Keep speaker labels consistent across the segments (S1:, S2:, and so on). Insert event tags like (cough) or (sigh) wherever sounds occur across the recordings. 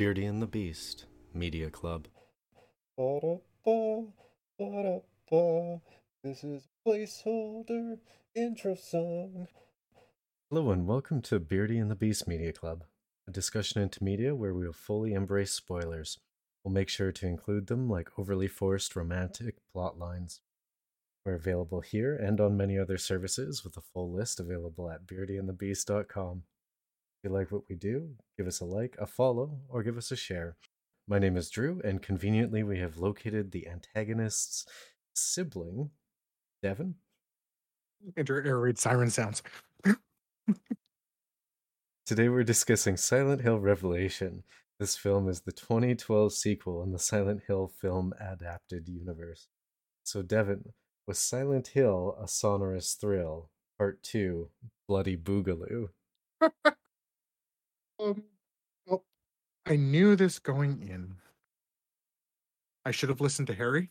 S1: Beardy and the Beast Media Club.
S2: This is placeholder intro song.
S1: Hello and welcome to Beardy and the Beast Media Club, a discussion into media where we will fully embrace spoilers. We'll make sure to include them like overly forced romantic plot lines. We're available here and on many other services with a full list available at beardyandthebeast.com. If you like what we do, give us a like, a follow, or give us a share. My name is Drew, and conveniently we have located the antagonist's sibling, Devin.
S3: Enter air raid siren sounds.
S1: Today we're discussing Silent Hill Revelation. This film is the 2012 sequel in the Silent Hill film adapted universe. So, Devin, was Silent Hill a sonorous thrill? Part 2 Bloody Boogaloo. (laughs)
S3: Um, well, I knew this going in. I should have listened to Harry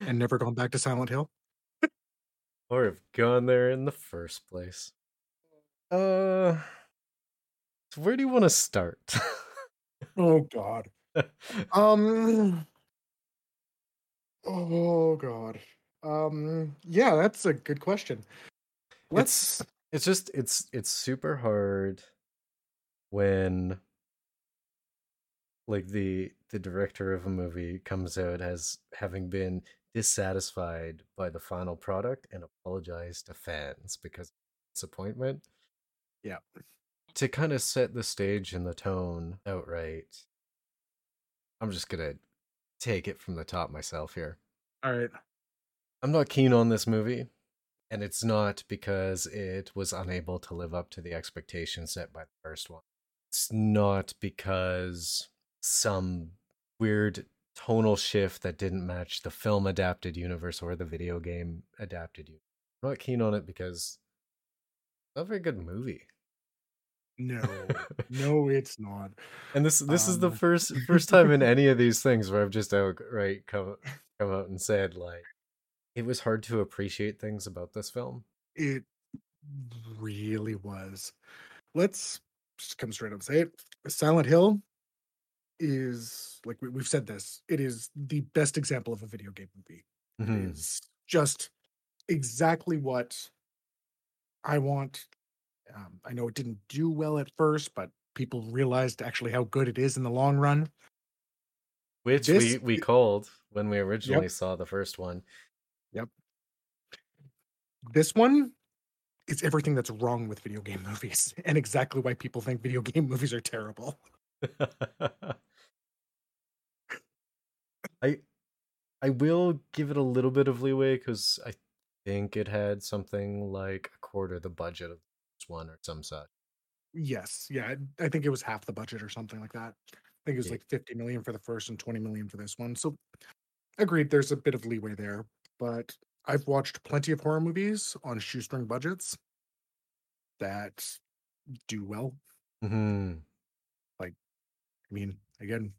S3: and never gone back to Silent Hill.
S1: Or have gone there in the first place. Uh. So where do you want to start?
S3: Oh God. (laughs) Um. Oh God. Um. Yeah, that's a good question. Let's.
S1: it's just it's it's super hard when like the the director of a movie comes out as having been dissatisfied by the final product and apologize to fans because of disappointment
S3: Yeah.
S1: to kind of set the stage and the tone outright i'm just gonna take it from the top myself here
S3: All right.
S1: i'm not keen on this movie and it's not because it was unable to live up to the expectations set by the first one it's not because some weird tonal shift that didn't match the film adapted universe or the video game adapted universe. I'm not keen on it because it's not a very good movie.
S3: No. (laughs) no, it's not.
S1: And this this is the
S3: Um,
S1: first (laughs) first time in any of these things where I've just outright come come out and said like it was hard to appreciate things about this film.
S3: It really was. Let's just come straight up and say it. Silent Hill is like we, we've said this. It is the best example of a video game movie. It
S1: Mhm.
S3: is just exactly what I want. Um, I know it didn't do well at first, but people realized actually how good it is in the long run.
S1: Which
S3: This-
S1: we, we called when we originally saw the first one. Yep.
S3: This one is everything that's wrong with video game movies, (laughs) and exactly why people think video game (laughs) movies are terrible. (laughs)
S1: I I will give it a little bit of leeway because I think it had something like a quarter the budget of this one or some such.
S3: Yes, yeah, I I think it was half the budget or something like that. I think it was
S1: Yeah.
S3: like 50 million for the first and 20 million for this one. So agreed, there's a bit of leeway there, but I've watched plenty of horror movies on shoestring budgets that do well.
S1: hmm
S3: I mean, again,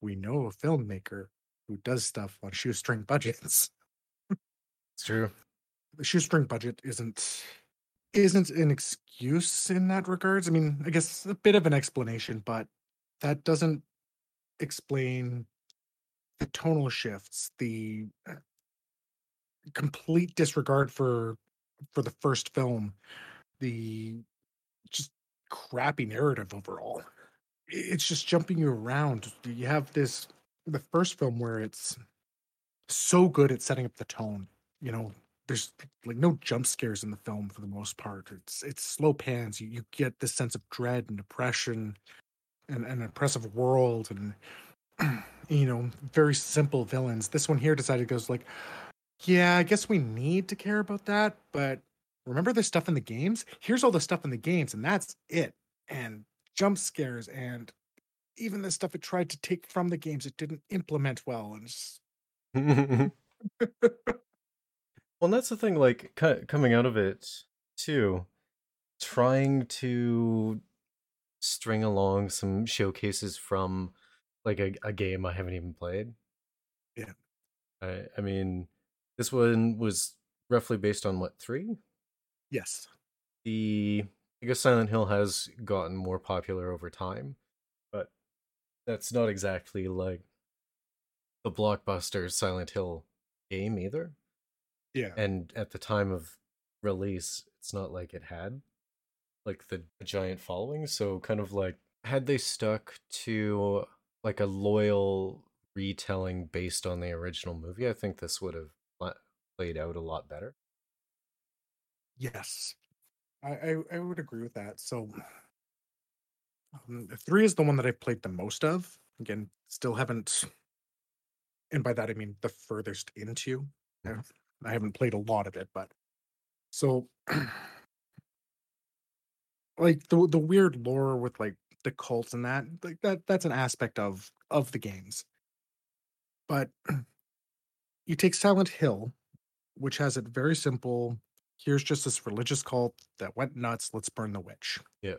S3: we know a filmmaker who does stuff on shoestring budgets. (laughs)
S1: It's true.
S3: The shoestring budget isn't isn't an excuse in that regards. I mean, I guess a bit of an explanation, but that doesn't explain the tonal shifts, the uh, complete disregard for for the first film, the just crappy narrative overall. It's just jumping you around. You have this the first film where it's so good at setting up the tone. You know, there's like no jump scares in the film for the most part. It's it's slow pans. You you get this sense of dread and oppression and an oppressive world and (clears throat) you know, very simple villains. This one here decided goes like, yeah, I guess we need to care about that, but remember the stuff in the games? Here's all the stuff in the games, and that's it. And jump scares and even the stuff it tried to take from the games, it didn't implement well. And it's, (laughs)
S1: well, that's the thing. Like co- coming out of it too, trying to string along some showcases from like a, a game I haven't even played.
S3: Yeah.
S1: I I mean, this one was roughly based on what three?
S3: yes,
S1: the I guess Silent Hill has gotten more popular over time, but that's not exactly like the blockbuster Silent Hill game either.
S3: Yeah.
S1: And at the time of release, it's not like it had like the giant following. So kind of like had they stuck to like a loyal retelling based on the original movie, I think this would have played out a lot better.
S3: Yes, I, I I would agree with that. So, um, three is the one that I've played the most of. Again, still haven't, and by that I mean the furthest into. I I haven't played a lot of it, but so (clears throat) like the the weird lore with like the cults and that like that that's an aspect of of the games. But (clears throat) you take Silent Hill, which has it very simple. Here's just this religious cult that went nuts. Let's burn the witch.
S1: Yeah.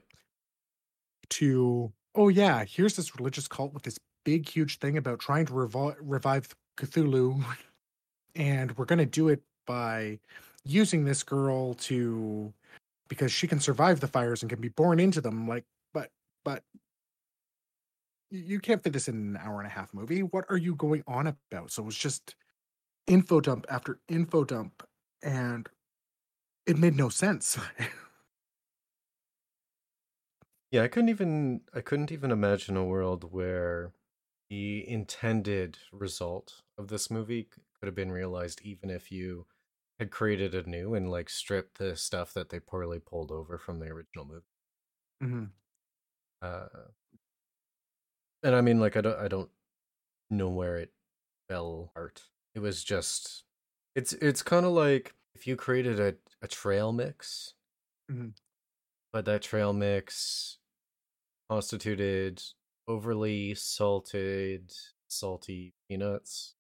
S3: To oh yeah, here's this religious cult with this big huge thing about trying to revol- revive Cthulhu, (laughs) and we're gonna do it by using this girl to because she can survive the fires and can be born into them. Like, but but you can't fit this in an hour and a half movie. What are you going on about? So it was just info dump after info dump, and it made no sense. (laughs)
S1: Yeah, I couldn't even I couldn't even imagine a world where the intended result of this movie could have been realized even if you had created a new and like stripped the stuff that they poorly pulled over from the original movie.
S3: hmm
S1: Uh and I mean like I don't I don't know where it fell apart. It was just it's it's kind of like if you created a a trail mix,
S3: Mhm.
S1: but that trail mix constituted overly salted salty peanuts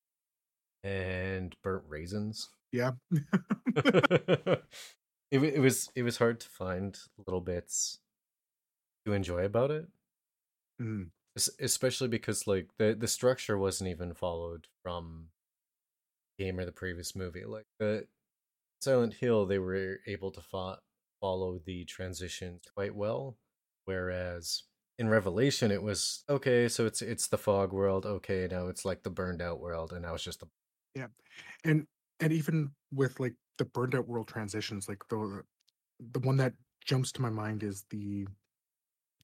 S1: and burnt raisins.
S3: Yeah. (laughs)
S1: it it was it was hard to find little bits to enjoy about it. Es- especially because like the the structure wasn't even followed from game or the previous movie like the silent hill they were able to fo- follow the transitions quite well whereas in revelation it was okay so it's it's the fog world okay now it's like the burned out world and now it's just the yeah,
S3: and and even with like the burned out world transitions like the the one that jumps to my mind is the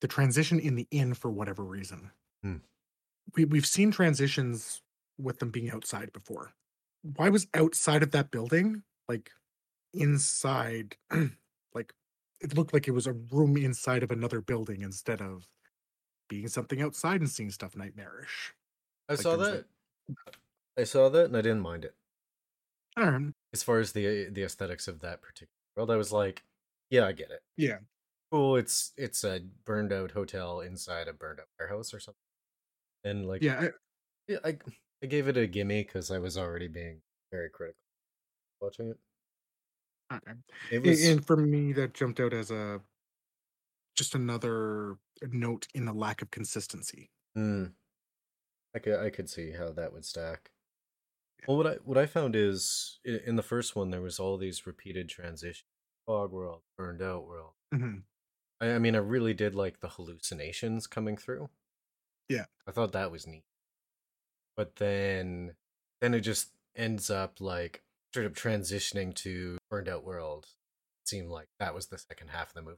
S3: the transition in the inn for whatever reason
S1: Hmm.
S3: we, we've seen transitions with them being outside before why was outside of that building like inside (clears throat) like it looked like it was a room inside of another building instead of being something outside and seeing stuff nightmarish.
S1: I
S3: Like,
S1: saw that.
S3: Like-
S1: i saw that and i didn't mind it.
S3: I
S1: as far as the the aesthetics of that particular world i was like yeah i get it.
S3: Yeah.
S1: Cool it's it's a burned out hotel inside a burned out warehouse or something. And like
S3: yeah I-
S1: yeah, i i gave it a gimme because i was already being very critical watching it.
S3: Okay.
S1: it
S3: And-
S1: was
S3: and for me that jumped out as a just another note in the lack of consistency.
S1: Mm, i could i could see how that would stack. Well what i what i found is in the first one there was all these repeated transitions fog world burned out world.
S3: Mhm.
S1: I, I mean i really did like the hallucinations coming through.
S3: Yeah.
S1: i thought that was neat but then then it just ends up like straight up transitioning to burned out world. It seemed like that was the second half of the movie.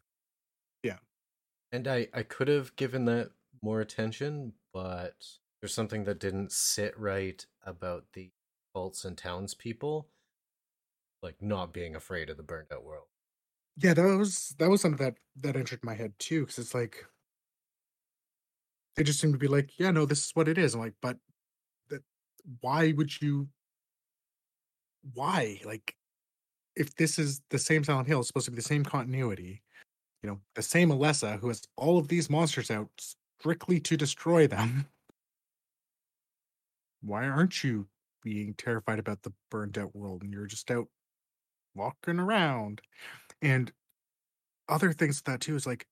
S3: Yeah.
S1: and i i could have given that more attention but there's something that didn't sit right about the cults and townspeople like not being afraid of the burned out world.
S3: Yeah that was that was something that that entered my head too because it's like they just seem to be like yeah no this is what it is. I'm like but why would you why? Like if this is the same silent hill it's supposed to be the same continuity you know the same alessa who has all of these monsters out strictly to destroy them. (laughs) Why aren't you being terrified about the burned out world and you're just out walking around? And other things that too is like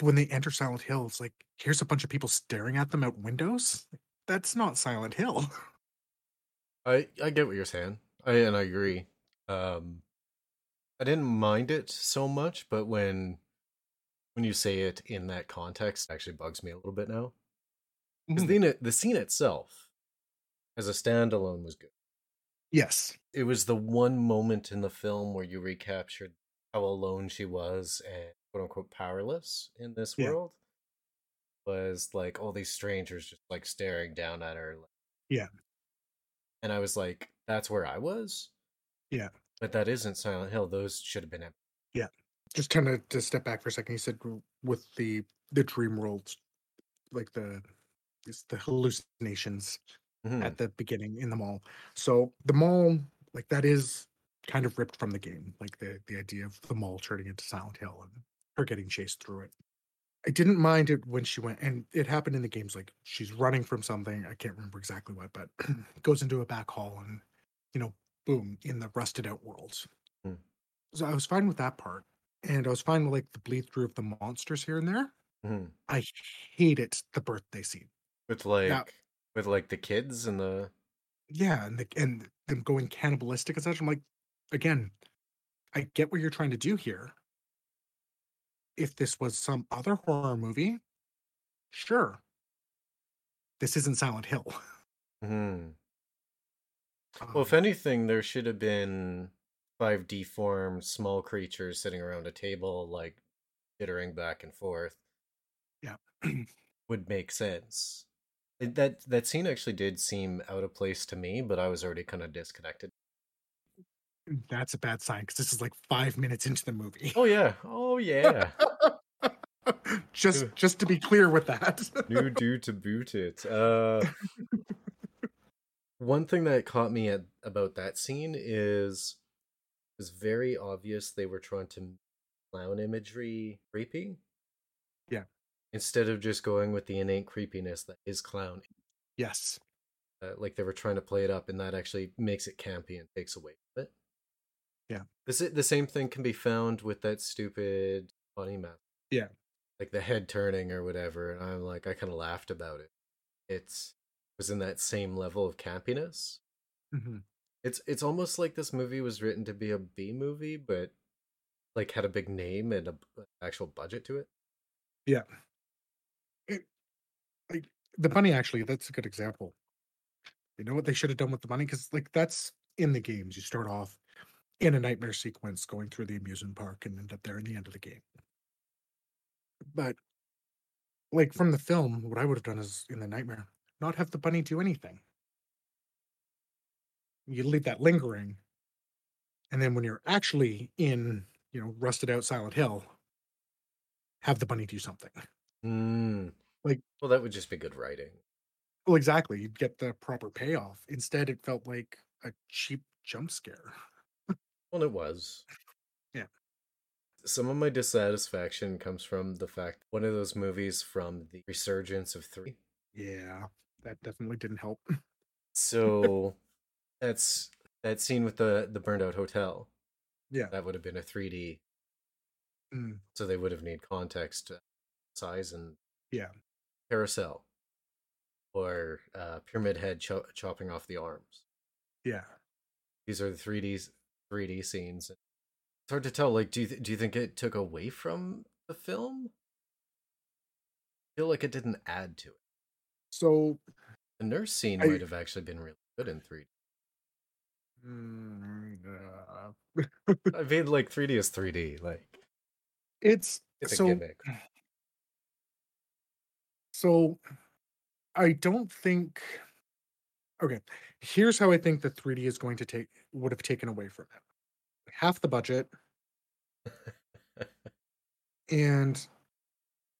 S3: when they enter silent hill it's like here's a bunch of people staring at them out windows that's not silent hill (laughs)
S1: I I get what you're saying. I and I agree. Um I didn't mind it so much, but when when you say it in that context, it actually bugs me a little bit now. Because
S3: Mhm.
S1: the, the scene itself, as a standalone, was good.
S3: Yes.
S1: It was the one moment in the film where you recaptured how alone she was and quote unquote powerless in this
S3: Yeah.
S1: world. Was like all these strangers just like staring down at her. like-
S3: Yeah.
S1: And I was like, that's where I was.
S3: Yeah.
S1: But that isn't Silent Hill. Those should have been empty. Yeah.
S3: Just kind of to step back for a second. You said with the the dream worlds, like the it's the hallucinations
S1: Mhm.
S3: at the beginning in the mall. So the mall, like that is kind of ripped from the game. Like the the idea of the mall turning into Silent Hill and her getting chased through it. I didn't mind it when she went, and it happened in the games. Like she's running from something. I can't remember exactly what, but (clears throat) goes into a back hall, and you know, boom, in the rusted out world.
S1: Hmm.
S3: So I was fine with that part, and I was fine with like the bleed through of the monsters here and there.
S1: Mhm.
S3: I hated the birthday scene.
S1: With like with like the kids and the
S3: Yeah, and the, and them going cannibalistic and such. I'm like, again, I get what you're trying to do here. If this was some other horror movie, sure. This isn't Silent Hill.
S1: Mhm. Well, if
S3: Um,
S1: anything, there should have been five deformed small creatures sitting around a table, like jittering back and forth.
S3: Yeah. (clears throat)
S1: would make sense. It- that that scene actually did seem out of place to me, but I was already kind of disconnected.
S3: That's a bad sign because this is like five minutes into the movie.
S1: Oh yeah, oh yeah, (laughs)
S3: just just to be clear with that. (laughs)
S1: new due to boot it. Uh, one thing that caught me at about that scene is it was very obvious they were trying to clown imagery creepy.
S3: Yeah.
S1: Instead of just going with the innate creepiness that is clown,
S3: yes.
S1: uh, like they were trying to play it up, and that actually makes it campy and takes away from it.
S3: Yeah.
S1: This the same thing can be found with that stupid bunny mask.
S3: Yeah.
S1: Like the head turning or whatever, and I'm like, I kind of laughed about it. It's was in that same level of campiness.
S3: hmm
S1: It's it's almost like this movie was written to be a B movie, but like had a big name and a actual budget to it.
S3: Yeah. It, like the bunny actually, that's a good example. You know what they should have done with the bunny? Because like that's in the games. You start off in a nightmare sequence going through the amusement park and end up there in the end of the game. But like from the film, what I would have done is in the nightmare, not have the bunny do anything. You leave that lingering. And then when you're actually in, you know, rusted out Silent Hill, have the bunny do something.
S1: Mm.
S3: Like-
S1: well, that would just be good writing.
S3: Well, exactly. You'd get the proper payoff. Instead, it felt like a cheap jump scare.
S1: Well, it was.
S3: Yeah.
S1: Some of my dissatisfaction comes from the fact one of those movies from the resurgence of three.
S3: Yeah, that definitely didn't help.
S1: So (laughs) that's that scene with the the burned out hotel.
S3: Yeah.
S1: That would have been a 3D.
S3: Mm,
S1: So they would have need context, size, and
S3: Yeah.
S1: carousel, or uh, pyramid head cho- chopping off the arms.
S3: yeah.
S1: These are the 3D 3D scenes. It's hard to tell. Like, do you th- do you think it took away from the film? I feel like it didn't add to it.
S3: So,
S1: The nurse scene
S3: I-
S1: might have actually been really good in 3D.
S3: mm,
S1: I mean, like 3D is 3D. Like
S3: it's
S1: it's a gimmick.
S3: so. I don't think. Okay, here's how I think the 3D is going to take would have taken away from it. Half the budget, (laughs) and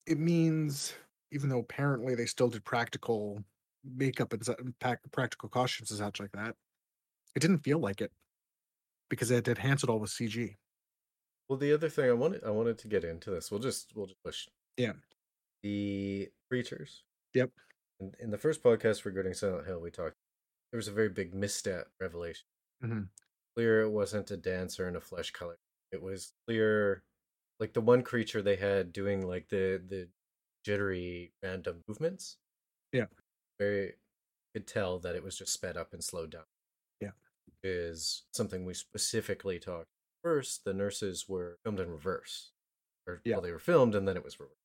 S3: it means even though apparently they still did practical makeup and practical costumes and such like that, it didn't feel like it because it enhanced it all with CG.
S1: Well, the other thing I wanted I wanted to get into this. We'll just we'll just push.
S3: Yeah.
S1: The creatures.
S3: Yep.
S1: In, in the first podcast regarding Silent Hill, we talked. There was a very big misstep revelation.
S3: Mhm.
S1: Clear, it wasn't a dancer in a flesh color. It was clear, like the one creature they had doing like the the jittery random movements.
S3: Yeah.
S1: Very could tell that it was just sped up and slowed down.
S3: Yeah.
S1: Is something we specifically talked. First, the nurses were filmed in reverse. or
S3: Yeah.
S1: well, they were filmed and then it was released.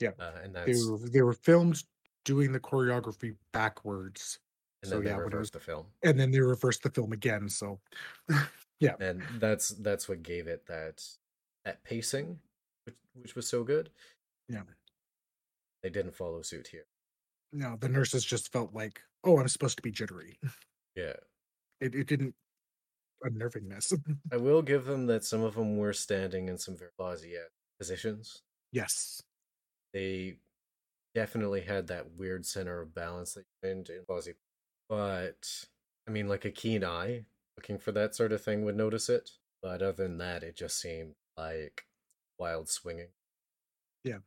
S3: Yeah.
S1: uh, and
S3: They were they were filmed doing the choreography backwards,
S1: and
S3: so
S1: they
S3: yeah,
S1: reversed
S3: was-
S1: the film.
S3: and then they reversed the film again. So (laughs) yeah.
S1: and that's that's what gave it that that pacing which, which was so good
S3: Yeah.
S1: they didn't follow suit here
S3: no, the nurses just felt like, oh, I'm supposed to be jittery. (laughs)
S1: yeah
S3: It it didn't unnervingness.
S1: i (laughs) will give them that some of them were standing in some very lousy uh, positions
S3: yes.
S1: they definitely had that weird center of balance that you find in Fozzie. But I mean, like a keen eye looking for that sort of thing would notice it. But other than that, it just seemed like wild swinging.
S3: Yeah,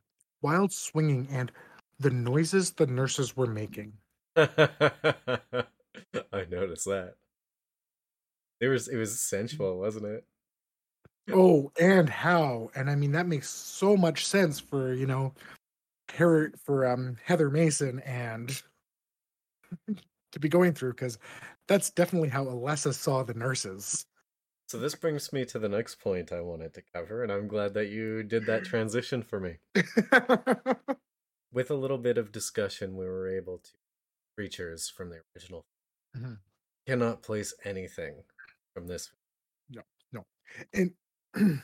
S3: wild swinging and the noises the nurses were making. (laughs)
S1: I noticed that. It was it was sensual, wasn't it?
S3: Oh, and how? And I mean that makes so much sense for, you know, Her- for um Heather Mason and (laughs) to be going through because that's definitely how Alessa saw the nurses.
S1: So this brings me to the next point I wanted to cover, and I'm glad that you did that transition for me. (laughs) With a little bit of discussion, we were able to creatures from the original.
S3: Mhm.
S1: Cannot place anything from this.
S3: No, no, and (clears throat)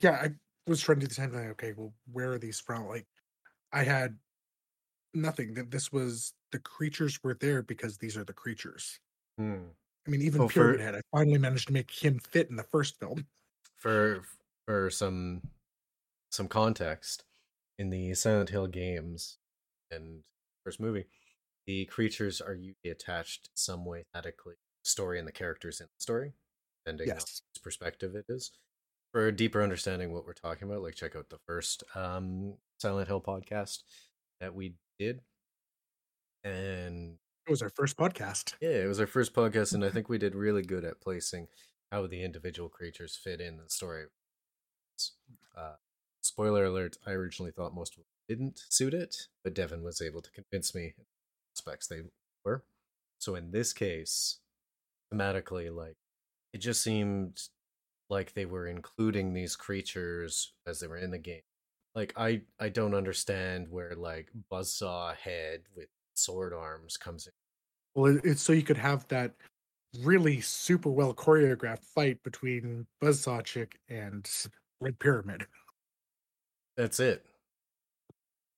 S3: yeah, I was trying to do the same thing. Okay, well, where are these from? Like, I had nothing. That this was the creatures were there because these are the creatures.
S1: Hmm.
S3: I mean, even
S1: Oh, for-
S3: Pyramid Head, I finally managed to make him fit in the first film.
S1: For for some some context, in the Silent Hill games and first movie, the creatures are usually attached some way thematically to the story and the characters in the story, depending on
S3: Yes.
S1: whose perspective it is. For a deeper understanding what we're talking about, like check out the first um, Silent Hill podcast that we did, and
S3: It was our first podcast.
S1: yeah, it was our first podcast, and I (laughs) think we did really good at placing how the individual creatures fit in the story. Uh, spoiler alert: I originally thought most of them didn't suit it, but Devin was able to convince me aspects they were. So in this case, thematically, like it just seemed like they were including these creatures as they were in the game. Like I, I don't understand where like Buzzsaw head with sword arms comes in.
S3: Well, it's so you could have that really super well choreographed fight between Buzzsaw Chick and Red Pyramid. (laughs)
S1: That's it.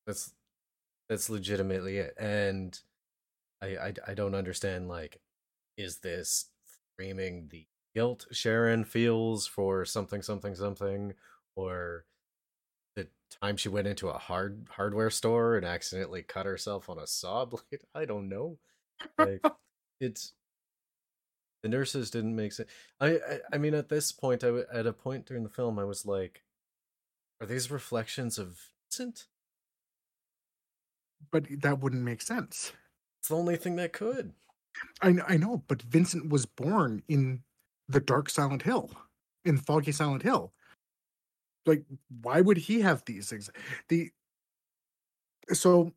S1: That's that's legitimately it. And I, I I don't understand like is this framing the guilt Sharon feels for something something something or time she went into a hard hardware store and accidentally cut herself on a saw (laughs) blade? I don't know. Like (laughs) it's the nurses didn't make sense. I, I I mean at this point I w- at a point during the film I was like are these reflections of Vincent?
S3: But that wouldn't make sense.
S1: It's the only thing that could.
S3: I, I know, but Vincent was born in the Dark Silent Hill, in Foggy Silent Hill. Like, why would he have these things? The so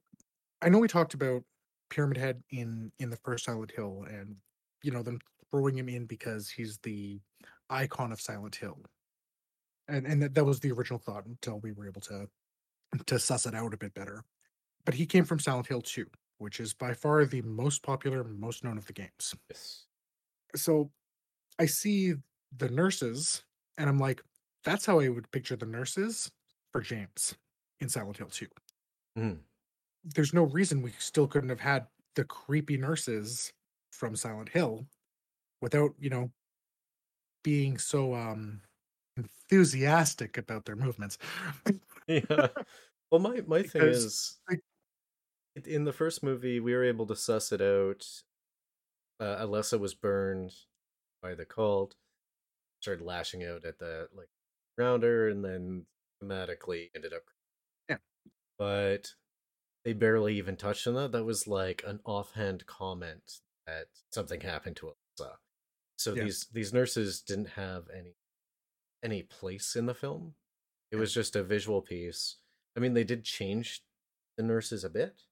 S3: I know we talked about Pyramid Head in in the first Silent Hill, and you know them throwing him in because he's the icon of Silent Hill, and and that, that was the original thought until we were able to to suss it out a bit better. But he came from Silent Hill 2, which is by far the most popular, most known of the games
S1: Yes.
S3: so I see the nurses, and I'm like, that's how I would picture the nurses for James in Silent Hill 2.
S1: Mhm.
S3: There's no reason we still couldn't have had the creepy nurses from Silent Hill without, you know, being so um enthusiastic about their movements. (laughs)
S1: Yeah. Well, my (laughs) my thing is, it- in the first movie, we were able to suss it out. Uh, Alessa was burned by the cult, started lashing out at the like rounder, and then thematically ended up.
S3: Yeah.
S1: But they barely even touched on that. That was like an offhand comment that something happened to Alessa. So
S3: Yeah.
S1: these these nurses didn't have any any place in the film. It was just a visual piece. I mean, they did change the nurses a bit.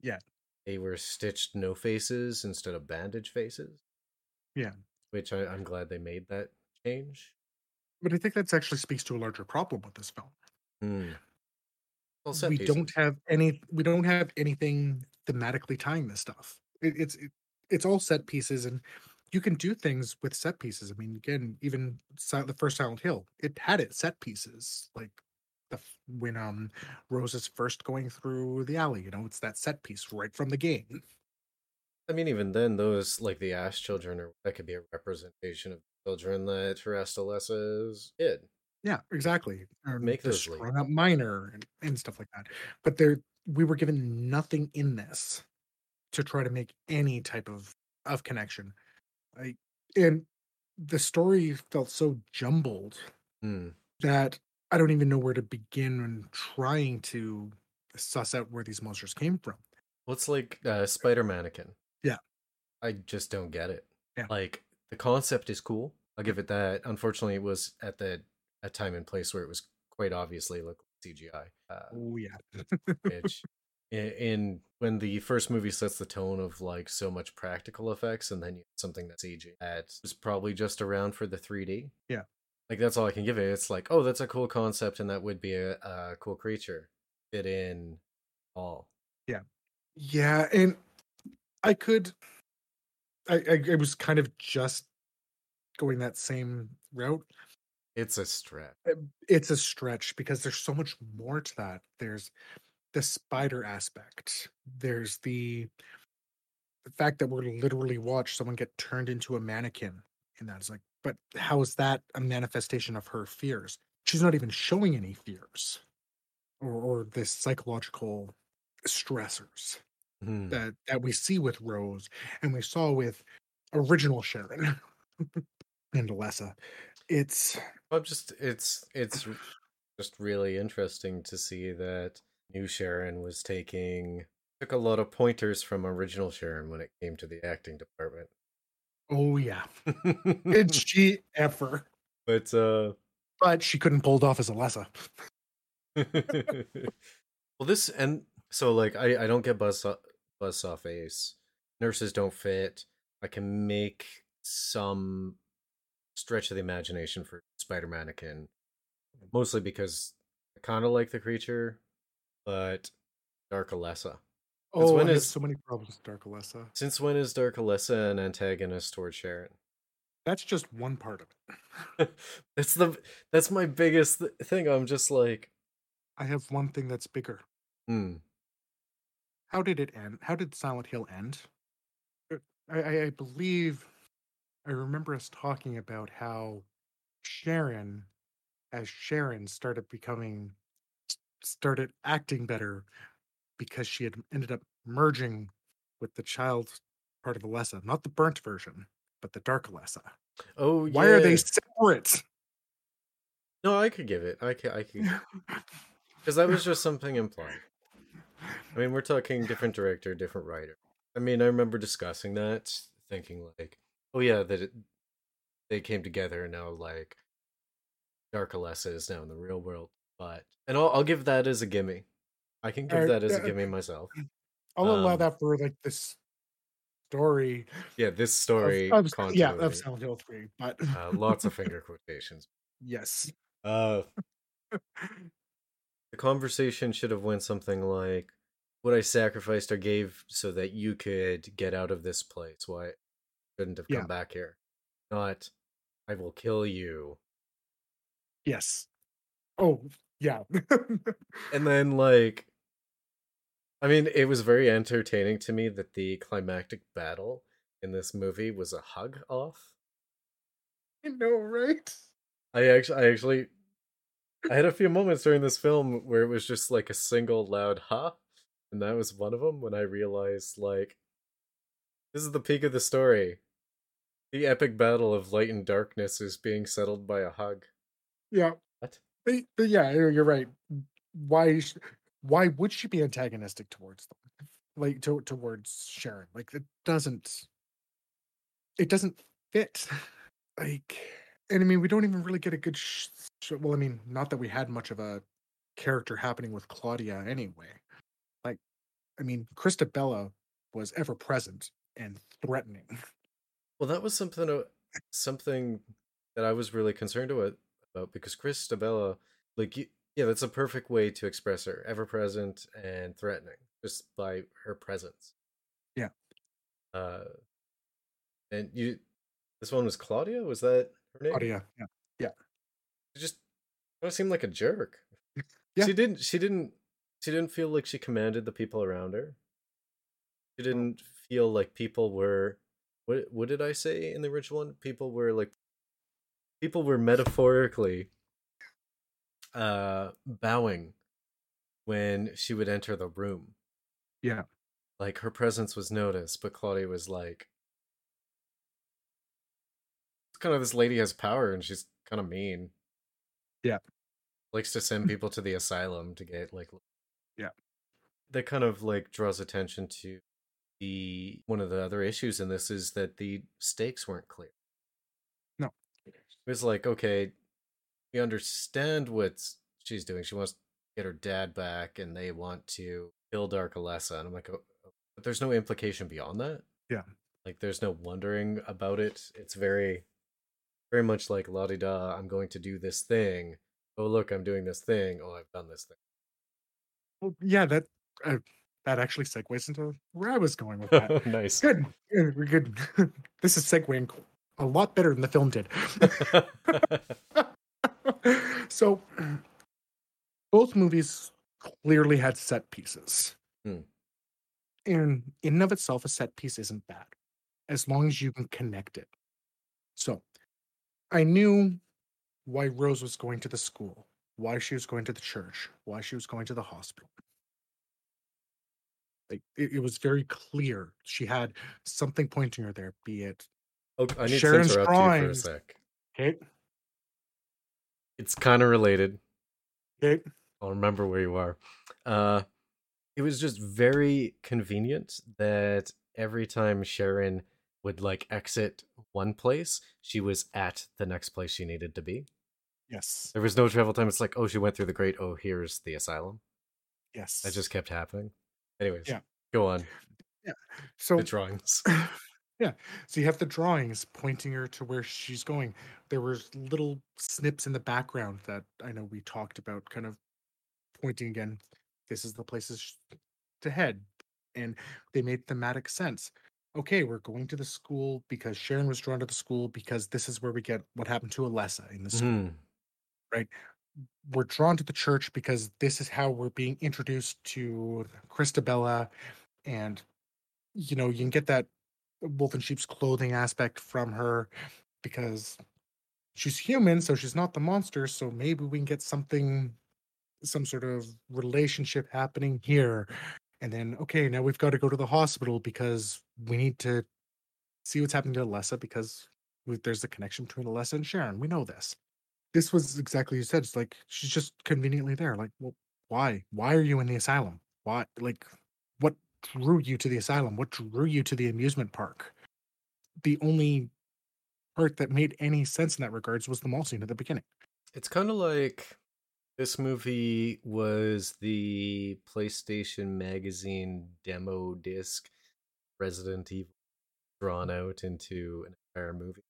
S3: Yeah.
S1: They were stitched no faces instead of bandage faces.
S3: Yeah.
S1: Which I, I'm glad they made that change.
S3: But I think that actually speaks to a larger problem with this film.
S1: Hmm. Well,
S3: we
S1: pieces.
S3: don't have any we don't have anything thematically tying this stuff it, it's it, it's all set pieces and you can do things with set pieces i mean again even the first silent hill it had its set pieces like the when um rose is first going through the alley you know it's that set piece right from the game
S1: I mean, even then, those like the Ash children, or that could be a representation of children that Terestolessa is kid.
S3: yeah exactly or
S1: Make
S3: the
S1: those
S3: up minor and, and stuff like that but there we were given nothing in this to try to make any type of of connection I, and the story felt so jumbled
S1: Hmm.
S3: that i don't even know where to begin when trying to suss out where these monsters came from
S1: Well, it's like uh, Spider Mannequin.
S3: Yeah.
S1: I just don't get it.
S3: Yeah.
S1: Like the concept is cool. I'll give it that. Unfortunately, it was at the a time and place where it was quite obviously look like CGI. Uh,
S3: oh yeah
S1: which (laughs) in, in when the first movie sets the tone of like so much practical effects, and then you have something that's CG that was probably just around for the 3D.
S3: Yeah.
S1: Like that's all I can give it. It's like, oh, that's a cool concept, and that would be a, a cool creature. Fit in all.
S3: Yeah. Yeah and i could I, I i was kind of just going that same route
S1: It's a stretch.
S3: Uh, it's a stretch because there's so much more to that. There's the spider aspect. There's the the fact that we're literally watch someone get turned into a mannequin and that's like but how is that a manifestation of her fears she's not even showing any fears or, or this psychological stressors
S1: Hmm.
S3: that that we see with rose and we saw with original sharon (laughs) and alessa it's
S1: I'm just it's it's just really interesting to see that new Sharon was taking took a lot of pointers from original Sharon when it came to the acting department.
S3: oh yeah (laughs) did she ever
S1: but uh
S3: but she couldn't pull it off as alessa (laughs)
S1: well this and so like I I don't get buzz buzz off ace. Nurses don't fit. I can make some stretch of the imagination for Spider Mannequin. Mostly because I kind of like the creature, but Dark Alessa.
S3: oh
S1: when
S3: I have
S1: is-
S3: so many problems with dark alessa
S1: Since when is Dark Alessa an antagonist toward Sharon?
S3: that's just one part of it (laughs)
S1: that's the that's my biggest th- thing. I'm just like,
S3: i have one thing that's bigger
S1: hmm.
S3: How did it end how did silent hill end Uh, i i, believe i remember us talking about how sharon as sharon started becoming started acting better because she had ended up merging with the child part of alessa not the burnt version but the dark alessa
S1: Oh,
S3: why are they separate
S1: No, I could give it. I could. I could (laughs) because that was just something implied. I mean, we're talking different director, different writer. I mean, I remember discussing that, thinking like, oh yeah, that it, they came together and now like Dark Alessa is now in the real world. But and I'll I'll give that as a gimme. I can give
S3: Alright,
S1: that as a
S3: yeah,
S1: gimme myself.
S3: I'll allow
S1: Um,
S3: that for like this story.
S1: Yeah, this
S3: of-
S1: story
S3: of, yeah,
S1: continuity,
S3: of Silent Hill 3. But
S1: uh, lots of finger quotations. (laughs)
S3: yes.
S1: Uh, (laughs) the conversation should have went something like, "What I sacrificed or gave so that you could get out of this place. Why shouldn't have come
S3: Yeah.
S1: back here? Not, I will kill you."
S3: Yes. Oh, yeah. (laughs)
S1: And then like, I mean, it was very entertaining to me that the climactic battle in this movie was a hug off.
S3: I know, right?
S1: I actually, I actually, I had a few moments during this film where it was just like a single loud "ha," and that was one of them. When I realized, like, this is the peak of the story. The epic battle of light and darkness is being settled by a hug.
S3: Yeah.
S1: What?
S3: But, but yeah, you're right. Why sh- why would she be antagonistic towards them? Like to, towards Sharon? Like it doesn't it doesn't fit. Like and I mean we don't even really get a good sh- sh- well I mean not that we had much of a character happening with Claudia anyway. Like I mean Christabella was ever present and threatening. (laughs)
S1: Well, that was something, something that I was really concerned about about because Christabella, like, yeah, that's a perfect way to express her, ever present and threatening, just by her presence.
S3: Yeah.
S1: Uh, and you, this one was Claudia. Was that name?
S3: Claudia. Yeah.
S1: She just kind of seemed like a jerk.
S3: Yeah.
S1: She didn't. She didn't. She didn't feel like she commanded the people around her. She didn't feel like people were. What What did I say in the original one? People were like. People were metaphorically. Uh, bowing. When she would enter the room,
S3: Yeah.
S1: like her presence was noticed, but Claudia was like. It's kind of this lady has power and she's kind of mean.
S3: Yeah.
S1: Likes to send people to the asylum to get like
S3: Yeah.
S1: That kind of like draws attention to the one of the other issues in this is that the stakes weren't clear.
S3: No.
S1: It was like, okay, we understand what she's doing. She wants to get her dad back and they want to kill Dark Alessa. And I'm like, oh, oh, but there's no implication beyond that.
S3: Yeah.
S1: Like there's no wondering about it. It's very very much like la di da, I'm going to do this thing. Oh look, I'm doing this thing. Oh, I've done this thing.
S3: Well, yeah, that uh, that actually segues into where I was going with that. (laughs)
S1: nice.
S3: good. We're good. (laughs) this is segueing a lot better than the film did. (laughs) so both movies clearly had set pieces.
S1: Hmm.
S3: And in and of itself, a set piece isn't bad as long as you can connect it. So I knew why Rose was going to the school, why she was going to the church, why she was going to the hospital. Like it, it was very clear. She had something pointing her there, be it
S1: oh, I need
S3: Sharon's
S1: to interrupt you for a sec.
S3: okay,
S1: It's kind of related.
S3: okay,
S1: I'll remember where you are. Uh, it was just very convenient that every time Sharon would like exit one place, she was at the next place she needed to be.
S3: yes,
S1: There was no travel time. It's like, oh, she went through the grate. Oh, here's the asylum.
S3: yes.
S1: That just kept happening. Anyways,
S3: Yeah.
S1: go on. Yeah.
S3: So
S1: The drawings. (laughs)
S3: yeah so you have the drawings pointing her to where she's going there were little snips in the background that i know we talked about kind of pointing again this is the places to head and they made thematic sense okay we're going to the school because sharon was drawn to the school because this is where we get what happened to alessa in the school
S1: mm. right?
S3: we're drawn to the church because this is how we're being introduced to Christabella, and you know you can get that wolf in sheep's clothing aspect from her because she's human, so she's not the monster. So maybe we can get something, some sort of relationship happening here, and then okay, now we've got to go to the hospital because we need to see what's happening to Alessa because there's a connection between Alessa and Sharon. We know this this was exactly you said. It's like she's just conveniently there. Like, well, why? Why are you in the asylum? Why? Like, what drew you to the asylum? What drew you to the amusement park? The only part that made any sense in that regards was the mall scene at the beginning.
S1: It's kind of like this movie was the PlayStation Magazine demo disc Resident Evil drawn out into an entire movie.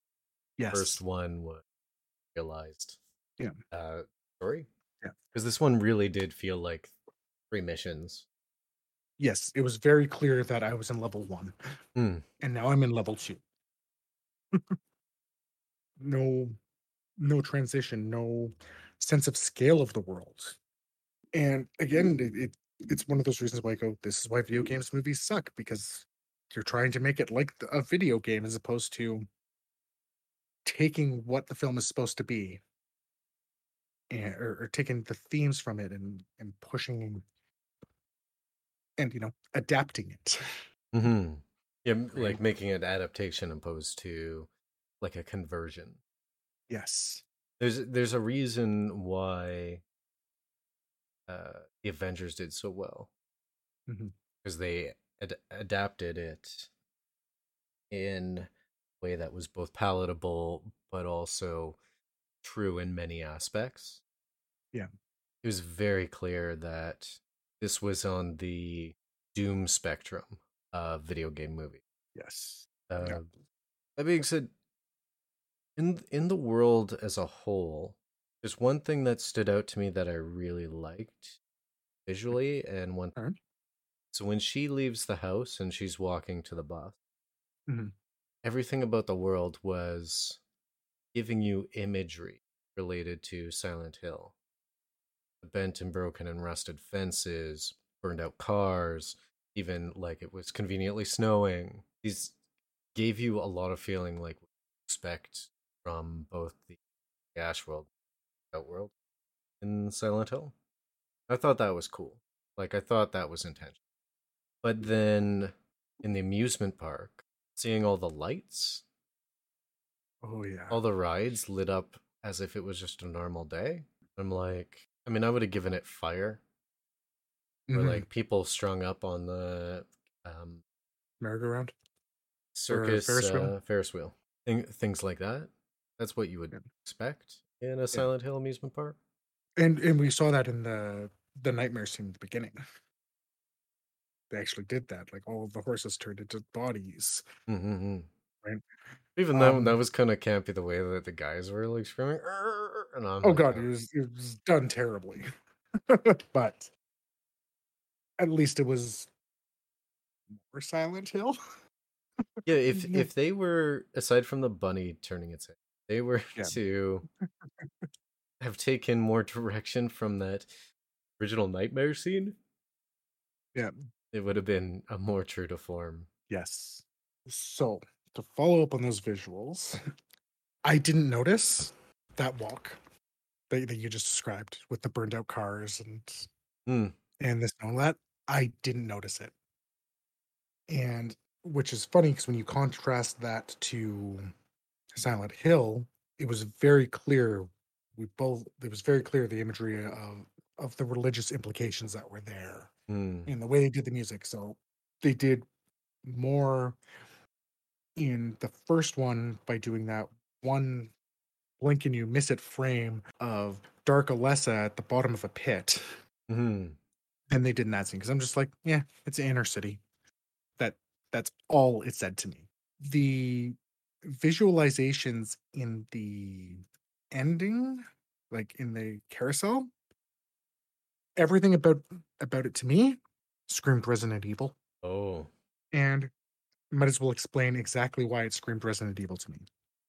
S3: Yes.
S1: First one was realized.
S3: Yeah.
S1: Uh, story.
S3: Yeah.
S1: Because this one really did feel like three missions.
S3: Yes, it was very clear that I was in level one,
S1: Hmm.
S3: and now I'm in level two. (laughs) no, no transition, no sense of scale of the world. And again, it, it it's one of those reasons why I go, this is why video games movies suck because you're trying to make it like the- a video game as opposed to taking what the film is supposed to be and or, or taking the themes from it and and pushing and you know adapting it
S1: Mm-hmm. Yeah, like making an adaptation opposed to like a conversion.
S3: yes
S1: There's there's a reason why uh the Avengers did so well. Because they ad- adapted it in a way that was both palatable but also true in many aspects.
S3: Yeah.
S1: It was very clear that this was on the doom spectrum of video game movie.
S3: yes
S1: Uh,
S3: Yeah.
S1: That being said, in in the world as a whole, There's one thing that stood out to me that I really liked visually, and one.
S3: Alright.
S1: So when she leaves the house and she's walking to the bus,
S3: Mhm.
S1: everything about the world was giving you imagery related to Silent Hill. The bent and broken and rusted fences, burned out cars, even like it was conveniently snowing. These gave you a lot of feeling like expect from both the Ash world and Outworld in Silent Hill. I thought that was cool. Like I thought that was intentional. But then in the amusement park, seeing all the lights,
S3: Oh yeah.
S1: all the rides lit up as if it was just a normal day. I'm like, I mean, I would have given it fire or
S3: Mhm.
S1: like people strung up on the um,
S3: merry-go-round.
S1: circus
S3: Ferris wheel?
S1: uh, Ferris wheel, Thing, things like that. That's what you would expect in a Silent Hill amusement park.
S3: And and we saw that in the the nightmare scene at the beginning. They actually did that. Like all of the horses turned into bodies.
S1: Mm-hmm.
S3: Right.
S1: Even though that
S3: Um,
S1: was kind of campy, the way that the guys were like screaming, and I'm
S3: Oh
S1: like,
S3: god,
S1: "Oh."
S3: it was it was done terribly. (laughs) but at least it was more Silent Hill.
S1: Yeah, (laughs) if
S3: Yeah.
S1: if they were aside from the bunny turning its head, they were (laughs)
S3: Yeah.
S1: to have taken more direction from that original nightmare scene,
S3: Yeah.
S1: it would have been a more true to form.
S3: Yes. So to follow up on those visuals, (laughs) I didn't notice that walk that, that you just described with the burned out cars and
S1: Hmm.
S3: and this and all that. I didn't notice it. And which is funny because when you contrast that to Silent Hill, it was very clear. We both it was very clear the imagery of of the religious implications that were there
S1: Hmm.
S3: and the way they did the music. So they did more in the first one by doing that one blink and you miss it frame of Dark Alessa at the bottom of a pit
S1: Hmm.
S3: than they did in that scene. Because I'm just like, yeah, it's inner city. That that's all it said to me. The visualizations in the ending, like in the carousel, everything about about it to me screamed Resident Evil.
S1: Oh,
S3: and might as well explain exactly why it screamed Resident Evil to me.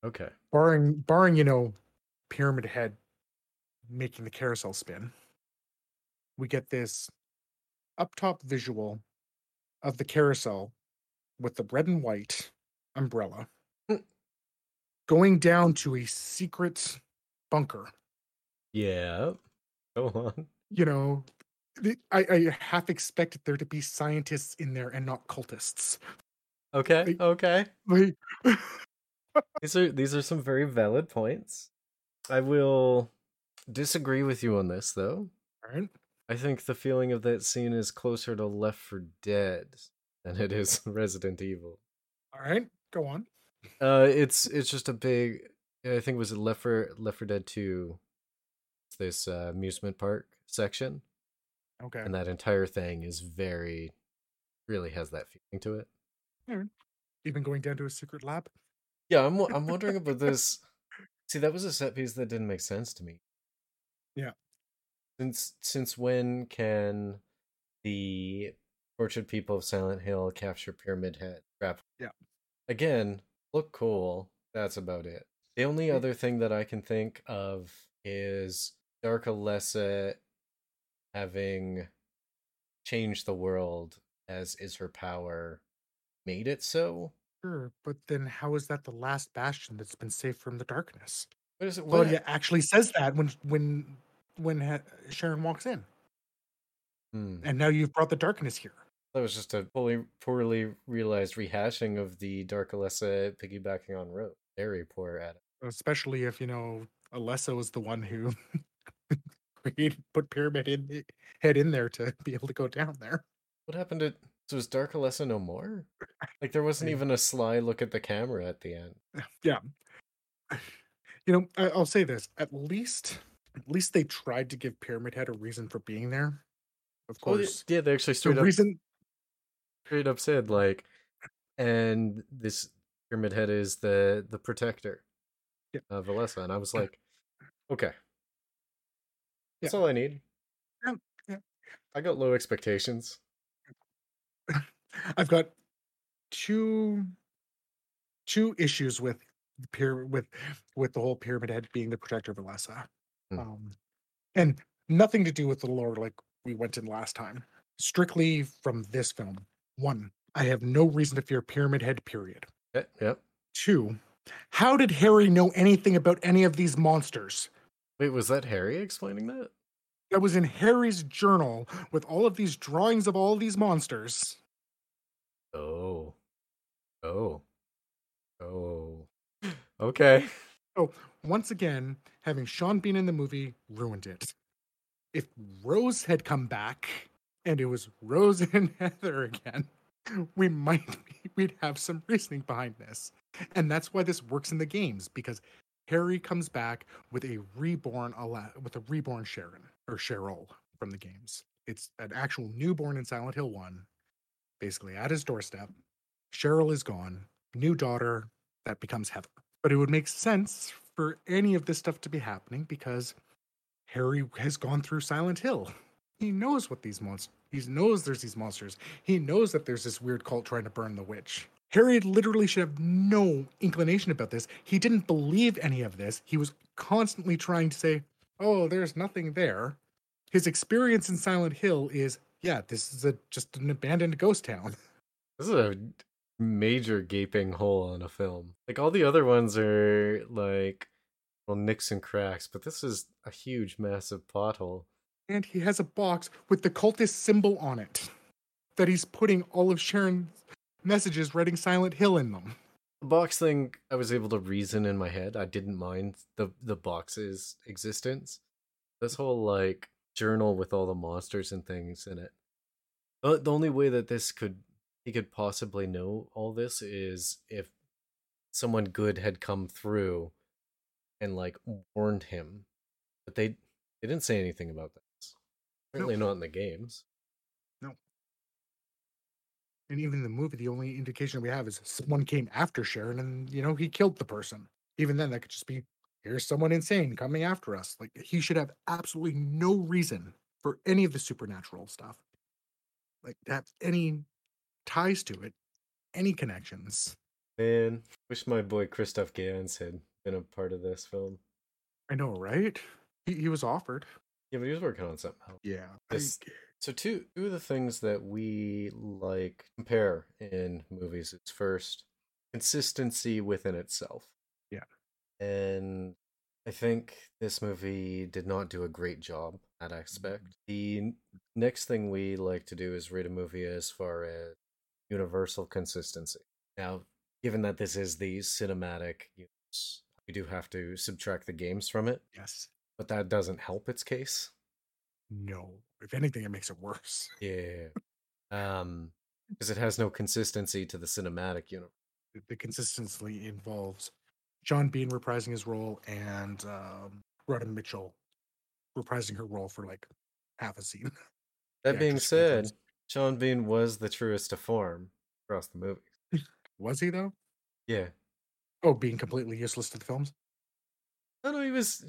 S1: okay.
S3: Barring, barring, you know, Pyramid Head making the carousel spin, we get this up top visual of the carousel with the red and white umbrella. Going down to a secret bunker.
S1: Yeah. Go on.
S3: You know, I, I half expected there to be scientists in there and not cultists.
S1: Okay.
S3: Like-
S1: Okay.
S3: Like, (laughs)
S1: These are these are some very valid points. I will disagree with you on this though.
S3: all right.
S1: I think the feeling of that scene is closer to Left for Dead than it is (laughs) Resident Evil.
S3: All right. Go on.
S1: Uh, it's it's just a big. I think it was Left for Left for Dead Two. This uh, amusement park section,
S3: Okay.
S1: and that entire thing is very, really has that feeling to it.
S3: Even going down to a secret lab.
S1: Yeah, I'm (laughs) I'm wondering about this. See, that was a set piece that didn't make sense to me.
S3: Yeah.
S1: Since since when can the tortured people of Silent Hill capture Pyramid Head? Crap.
S3: Yeah.
S1: Again, look cool. That's about it. The only
S3: Mm.
S1: other thing that I can think of is Dark Alessa having changed the world as is her power made it so.
S3: Sure, but then how is that the last bastion that's been saved from the darkness?
S1: What is it? What?
S3: Claudia actually says that when when when ha- Sharon walks in,
S1: Hmm.
S3: and now you've brought the darkness here.
S1: That was just a poorly, poorly realized rehashing of the Dark Alessa piggybacking on Rope. Very poor at it.
S3: Especially if you know Alessa was the one who (laughs) created put Pyramid in, eh, Head in there to be able to go down there.
S1: What happened to? So is Dark Alessa no more? Like there wasn't even a sly look at the camera at the end. (sighs)
S3: Yeah, (sighs) you know I, I'll say this: at least at least they tried to give Pyramid Head a reason for being there. Of
S1: Oh,
S3: course,
S1: yeah, they actually
S3: the
S1: up,
S3: reason
S1: straight up said like, and this Pyramid Head is the the protector
S3: Yeah.
S1: of Alessa, and I was like, okay, That's all I need.
S3: Yeah, yeah.
S1: I got low expectations.
S3: I've got two two issues with the pyramid with with the whole pyramid head being the protector of Alessa.
S1: Hmm.
S3: Um and nothing to do with the lore like we went in last time. Strictly from this film. One, I have no reason to fear Pyramid Head, period.
S1: Yep.
S3: Two, how did Harry know anything about any of these monsters?
S1: Wait, was that Harry explaining that?
S3: That was in Harry's journal with all of these drawings of all these monsters.
S1: Oh. Oh. Oh. Okay. (laughs)
S3: So, once again, having Sean Bean in the movie ruined it. If Rose had come back and it was Rose (laughs) and Heather again, we might we'd have some reasoning behind this. And that's why this works in the games because Harry comes back with a reborn with a reborn Sharon or Cheryl from the games. It's an actual newborn in Silent Hill 1, basically at his doorstep. Cheryl is gone, new daughter that becomes Heather. But it would make sense for any of this stuff to be happening because Harry has gone through Silent Hill. He knows what these monsters. He knows there's these monsters. He knows that there's this weird cult trying to burn the witch. Harry literally should have no inclination about this. He didn't believe any of this. He was constantly trying to say, "Oh, there's nothing there." His experience in Silent Hill is, yeah, this is a just an abandoned ghost town. (laughs)
S1: This is a major gaping hole in a film. Like all the other ones are like well nicks and cracks, but this is a huge, massive pothole.
S3: And he has a box with the cultist symbol on it that he's putting all of Sharon's messages writing Silent Hill in them.
S1: The box thing I was able to reason in my head. I didn't mind the the box's existence. This whole like journal with all the monsters and things in it. The, the only way that this could he could possibly know all this is if someone good had come through and like warned him. But they they didn't say anything about this. Certainly not in the games. No.
S3: And even in the movie, the only indication we have is someone came after Sharon and, you know, he killed the person. Even then, that could just be here's someone insane coming after us. Like, he should have absolutely no reason for any of the supernatural stuff. Like, to have any ties to it, any connections.
S1: Man, wish my boy Christophe Gans had been a part of this film.
S3: I know, right? He, he was offered.
S1: Yeah, but he was working on something else.
S3: Yeah.
S1: This- So two two of the things that we like compare in movies is first consistency within itself.
S3: Yeah.
S1: And I think this movie did not do a great job at that aspect. The next thing we like to do is rate a movie as far as universal consistency. Now, given that this is the cinematic universe, we do have to subtract the games from it,
S3: yes.
S1: But that doesn't help its case.
S3: No. If anything, it makes it worse. (laughs)
S1: Yeah. Um, because it has no consistency to the cinematic universe.
S3: The, the consistency involves Sean Bean reprising his role and um, Radha Mitchell reprising her role for like half a scene. (laughs)
S1: That
S3: The
S1: being said, Sean Bean was the truest to form across the movies. (laughs)
S3: Was he though?
S1: Yeah.
S3: Oh, being completely useless to the films.
S1: No, no, he was.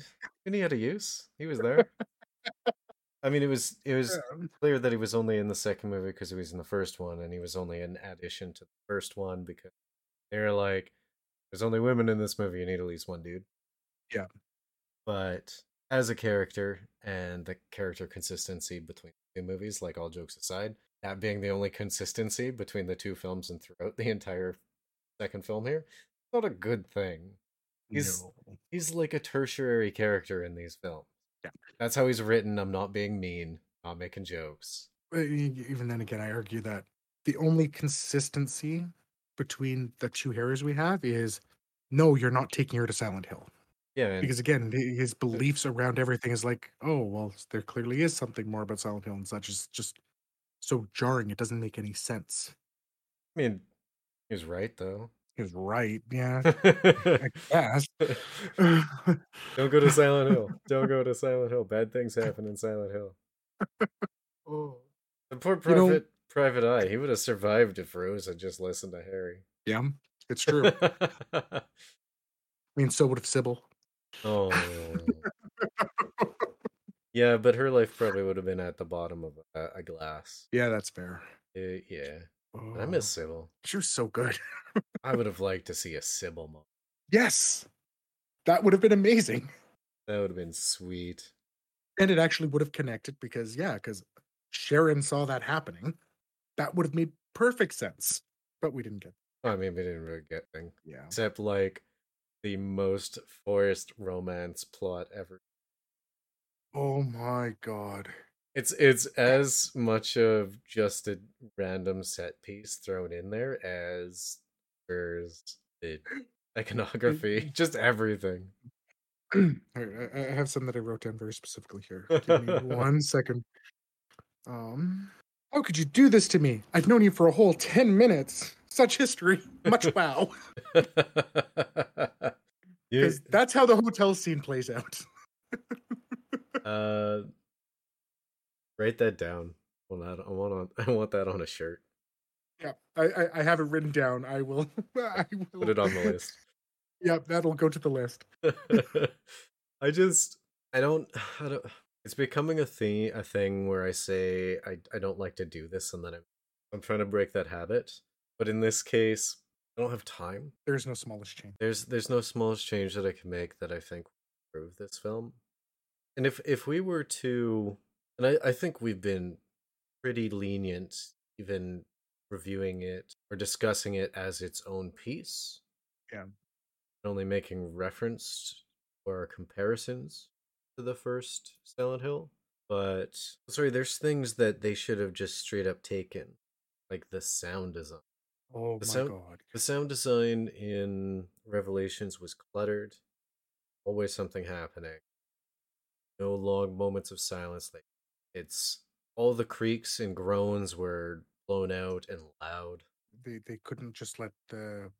S1: And he had a use. He was there. (laughs) I mean, it was it was clear that he was only in the second movie because he was in the first one, and he was only an addition to the first one because they're like, "There's only women in this movie. You need at least one dude."
S3: Yeah.
S1: But as a character and the character consistency between the two movies, like all jokes aside, that being the only consistency between the two films and throughout the entire second film here, not a good thing. He's-
S3: no.
S1: He's like a tertiary character in these films.
S3: Yeah.
S1: That's how he's written. I'm not being mean, not making jokes.
S3: Uh, e- even then again, I argue that the only consistency between the two Harrys we have is no, you're not taking her to Silent Hill.
S1: Yeah, and
S3: Because again, his beliefs around everything is like, oh, well, there clearly is something more about Silent Hill and such. It's just so jarring. It doesn't make any sense.
S1: I mean, he was right though.
S3: Was right. Yeah. (laughs)
S1: Don't go to Silent Hill. (laughs) Don't go to Silent Hill. Bad things happen in Silent Hill.
S3: oh.
S1: The poor
S3: You know-
S1: private private eye. He would have survived if Rose had just listened to Harry.
S3: Yeah, it's (laughs) true. I mean, so would have Sybil.
S1: oh. Yeah, but her life probably would have been at the bottom of a, a glass.
S3: Yeah, that's fair.
S1: Uh, yeah, and I
S3: Oh,
S1: miss Sybil.
S3: She was so good.
S1: I would have (laughs) liked to see a Sybil moment.
S3: yes, that would have been amazing,
S1: That would have been sweet.
S3: and it actually would have connected because yeah, because Sharon saw that happening. That would have made perfect sense, but we didn't get.
S1: I mean, we didn't really get thing
S3: Yeah,
S1: except like the most forced romance plot ever.
S3: Oh my god.
S1: It's it's as much of just a random set piece thrown in there as there's the (laughs) iconography, (laughs) just everything. (clears throat)
S3: All right, I I have some that I wrote down very specifically here. Give me (laughs) one second. Um, how could you do this to me? I've known you for a whole ten minutes. Such history. Much wow. Because that's how the hotel scene plays out.
S1: uh, write that down. Well, not, I want on, (laughs) I want that on a shirt.
S3: Yeah, I, I, I have it written down. I will. (laughs) I will
S1: Put it on the list. (laughs)
S3: Yep, that'll go to the list.
S1: I just I don't (sighs) I don't it's becoming a thing a thing where I say I I don't like to do this and then I'm I'm trying to break that habit. But in this case, I don't have time.
S3: There's no smallest change.
S1: There's there's no smallest change that I can make that I think will improve this film. And if if we were to and I, I think we've been pretty lenient even reviewing it or discussing it as its own piece.
S3: Yeah.
S1: Only making reference or comparisons to the first Silent Hill. But sorry, there's things that they should have just straight up taken. Like the sound design.
S3: Oh
S1: The
S3: my
S1: sound-
S3: god.
S1: The sound design in Revelations was cluttered. Always something happening. No long moments of silence. Like it's all the creaks and groans were blown out and loud.
S3: They they couldn't just let the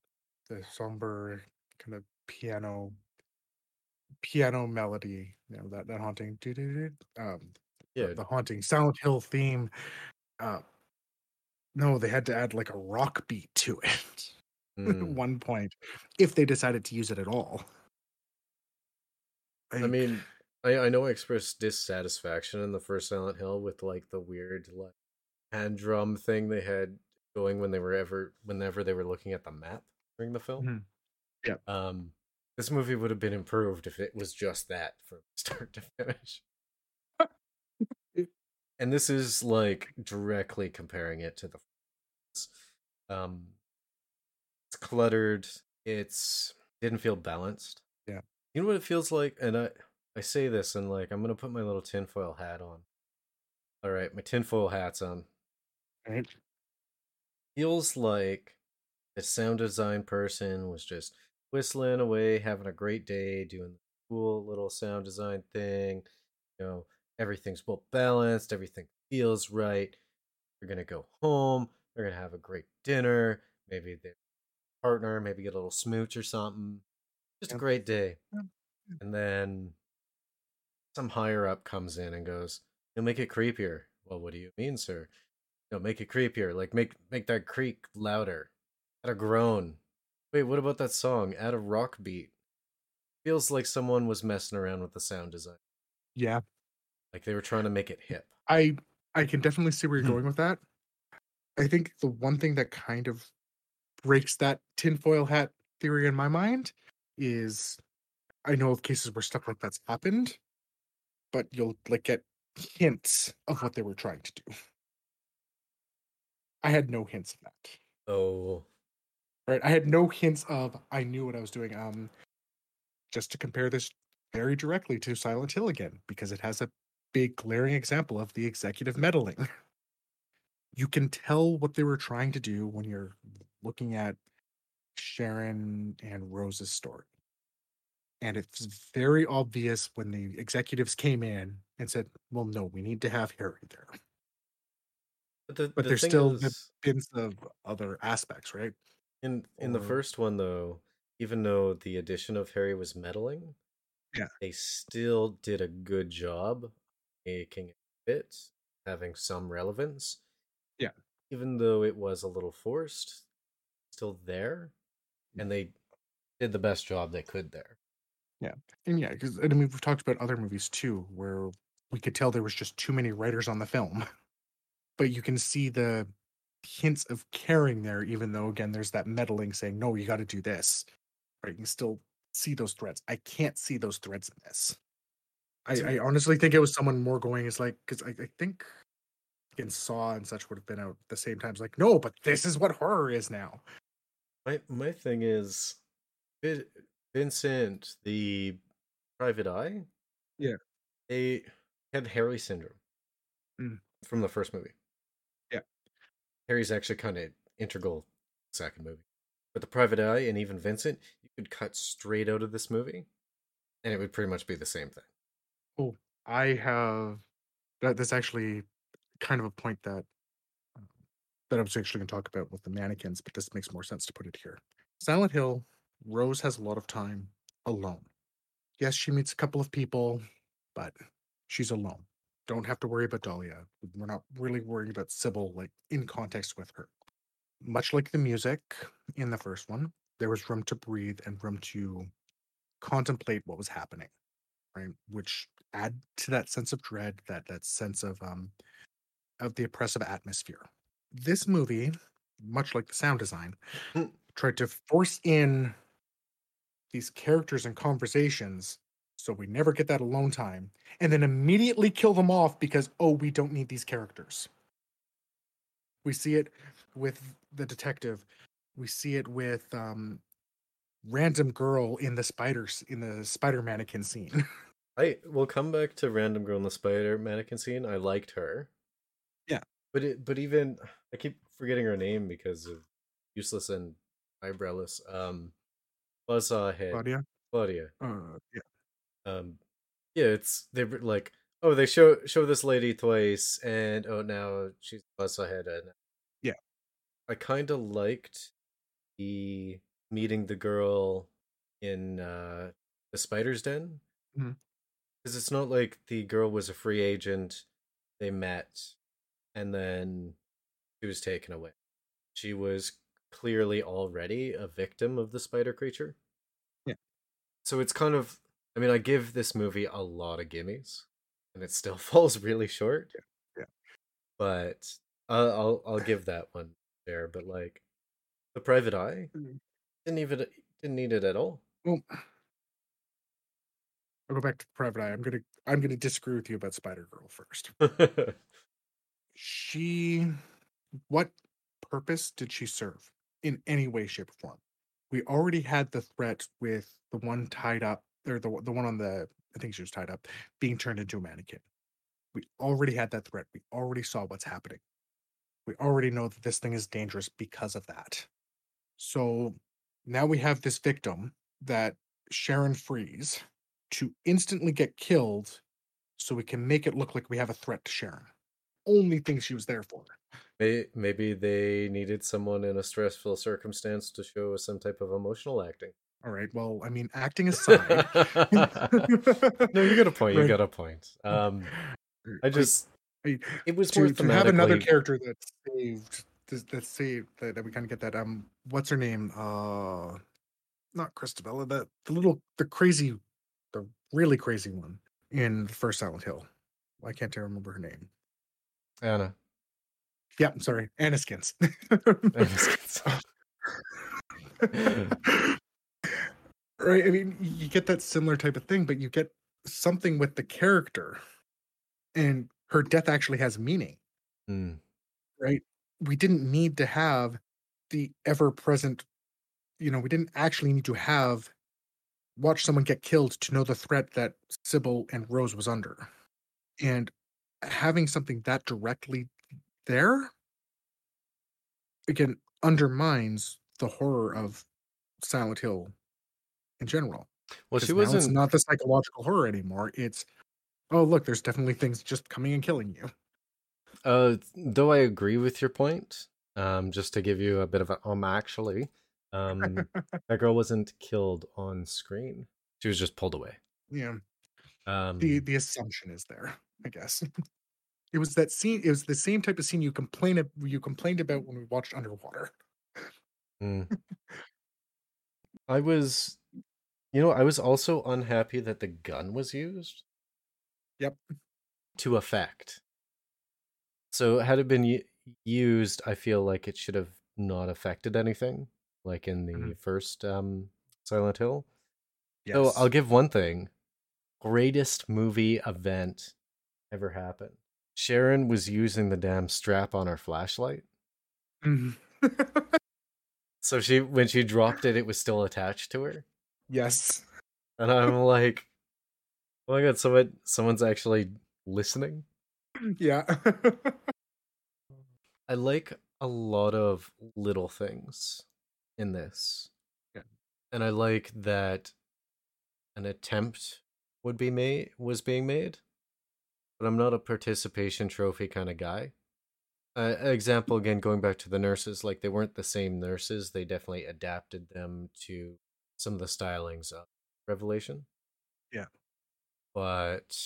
S3: the somber kind of piano piano melody, you know, that that haunting um
S1: Yeah,
S3: the, haunting Silent Hill theme. Uh no, they had to add like a rock beat to it (laughs) at
S1: mm.
S3: one point, if they decided to use it at all.
S1: I mean, I I know I expressed dissatisfaction in the first Silent Hill with like the weird like hand drum thing they had going when they were ever whenever they were looking at the map during the film.
S3: Mhm. Yep.
S1: Um, this movie would have been improved if it was just that from (laughs) start to finish. (laughs) And this is like directly comparing it to the um it's cluttered it's didn't feel balanced
S3: Yeah.
S1: you know what it feels like and i i say this and like i'm gonna put my little tinfoil hat on all right my tinfoil hat's on
S3: right?
S1: feels like the sound design person was just whistling away, having a great day, doing the cool little sound design thing. You know, everything's well balanced, everything feels right. They're gonna go home, they're gonna have a great dinner, maybe their partner, maybe get a little smooch or something. Just a great day. And then some higher up comes in and goes, You'll make it creepier. Well, what do you mean, sir? No, make it creepier. Like make make that creak louder. Add a groan. Wait, what about that song? Add a rock beat. Feels like someone was messing around with the sound design.
S3: Yeah.
S1: Like they were trying to make it hip.
S3: I I can definitely see where you're
S1: Hmm.
S3: going with that. I think the one thing that kind of breaks that tinfoil hat theory in my mind is I know of cases where stuff like that's happened, but you'll like get hints of what they were trying to do. I had no hints of that.
S1: Oh,
S3: Right. I had no hints of I knew what I was doing. Um just to compare this very directly to Silent Hill again, because it has a big glaring example of the executive meddling. You can tell what they were trying to do when you're looking at Sharon and Rose's story. And it's very obvious when the executives came in and said, Well, no, we need to have Harry there.
S1: but, the,
S3: But
S1: the
S3: there's still
S1: is,
S3: hints of other aspects, right?
S1: in in the first one though, even though the addition of Harry was meddling,
S3: Yeah.
S1: they still did a good job making it fit, having some relevance.
S3: Yeah.
S1: Even though it was a little forced, still there, and mm-hmm. they did the best job they could there.
S3: And yeah, because I mean we've talked about other movies too, where we could tell there was just too many writers on the film. (laughs) But you can see the hints of caring there, even though again there's that meddling saying, "No, you got to do this." Right? You can still see those threads. I can't see those threads in this. I, I honestly think it was someone more going is like because I, I think in Saw and such would have been out at the same time. It's like, no, but this is what horror is now.
S1: My my thing is, Vin- Vincent, the private eye.
S3: Yeah.
S1: they had Harry syndrome
S3: Mm.
S1: from the first movie.
S3: Yeah.
S1: Harry's actually kind of integral second movie, but the private eye and even Vincent, you could cut straight out of this movie, and it would pretty much be the same thing.
S3: Oh, I have that. That's actually kind of a point that um, that I was actually going to talk about with the mannequins, but this makes more sense to put it here. Silent Hill, Rose has a lot of time alone. Yes, she meets a couple of people, but she's alone. Don't have to worry about Dahlia. We're not really worrying about Sybil, like in context with her. Much like the music in the first one, there was room to breathe and room to contemplate what was happening right which add to that sense of dread that that sense of um of the oppressive atmosphere this movie much like the sound design
S1: Hmm.
S3: tried to force in these characters and conversations so we never get that alone time and then immediately kill them off because oh we don't need these characters we see it with the detective we see it with um random girl in the spiders in the spider mannequin scene (laughs)
S1: I will come back to random girl in the spider mannequin scene. I liked her.
S3: Yeah.
S1: But it but even I keep forgetting her name because of useless and eyebrowless. Um Buzzsaw head.
S3: Claudia.
S1: Claudia.
S3: Uh, yeah.
S1: Um yeah, it's they were like oh they show show this lady twice and oh now she's Buzzsaw head and
S3: Yeah.
S1: I kinda liked the meeting the girl in uh the spider's den. Because it's not like the girl was a free agent, they met, and then she was taken away. She was clearly already a victim of the spider creature.
S3: Yeah.
S1: So it's kind of, I mean, I give this movie a lot of gimmies, and it still (laughs) falls really short.
S3: yeah. yeah.
S1: But I'll I'll, I'll give that one there. But like, the private eye
S3: Mm.
S1: didn't even didn't need it at all.
S3: Well, I'll go back to Private Eye. I'm gonna I'm gonna disagree with you about Spider Girl first. (laughs) She, what purpose did she serve in any way, shape, or form? We already had the threat with the one tied up, or the the one on the I think she was tied up, being turned into a mannequin. We already had that threat. We already saw what's happening. We already know that this thing is dangerous because of that. So now we have this victim that Sharon frees to instantly get killed so we can make it look like we have a threat to Sharon. Only thing she was there for.
S1: Maybe they needed someone in a stressful circumstance to show some type of emotional acting.
S3: All right. Well, I mean, acting aside. (laughs)
S1: no, you got a (laughs) point. You got a point. Um, I just
S3: I-
S1: it was
S3: to, to have another character that saved that, that saved that, that we kind of get that um what's her name uh not Christabella that the little the crazy the really crazy one in the first Silent Hill I can't remember her name
S1: Anna.
S3: yeah I'm sorry Anna Skins (laughs) right I mean you get that similar type of thing but you get something with the character and her death actually has meaning
S1: Hmm.
S3: right? We didn't need to have the ever present, you know, we didn't actually need to have watch someone get killed to know the threat that Sybil and Rose was under. And having something that directly there again undermines the horror of Silent Hill in general.
S1: Well, she
S3: it's
S1: wasn't.
S3: not the psychological horror anymore. It's oh look, there's definitely things just coming and killing you.
S1: Uh, though I agree with your point. Um, just to give you a bit of a um, actually, um, (laughs) that girl wasn't killed on screen. She was just pulled away.
S3: Yeah.
S1: Um,
S3: the the assumption is there i guess (laughs) it was that scene it was the same type of scene you complain you complained about when we watched underwater
S1: Mm. (laughs) I was, you know, I was also unhappy that the gun was used.
S3: Yep.
S1: to effect. So had it been u- used, I feel like it should have not affected anything, like in the
S3: Mhm.
S1: first um, Silent Hill.
S3: Yes.
S1: So I'll give one thing: greatest movie event ever happened. Sharon was using the damn strap on her flashlight.
S3: Mhm. (laughs)
S1: So she when she dropped it, it was still attached to her.
S3: yes.
S1: And I'm like, oh my god, someone someone's actually listening. (clears throat)
S3: Yeah. (laughs)
S1: I like a lot of little things in this.
S3: Yeah.
S1: And I like that an attempt would be made was being made. But I'm not a participation trophy kind of guy. Uh, example again going back to the nurses like they weren't the same nurses they definitely adapted them to some of the stylings of revelation
S3: Yeah.
S1: but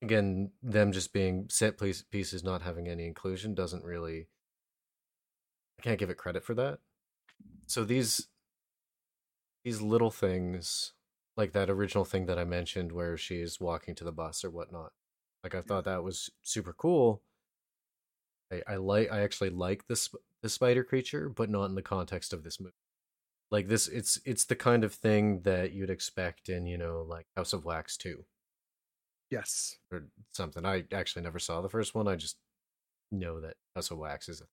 S1: again them just being set piece pieces not having any inclusion doesn't really i can't give it credit for that so these these little things like that original thing that i mentioned where she's walking to the bus or whatnot like i thought that was super cool i, I like i actually like this the spider creature but not in the context of this movie like this it's it's the kind of thing that you'd expect in you know like house of wax 2
S3: yes.
S1: or something. I actually never saw the first one. I just know that House of Wax is. A,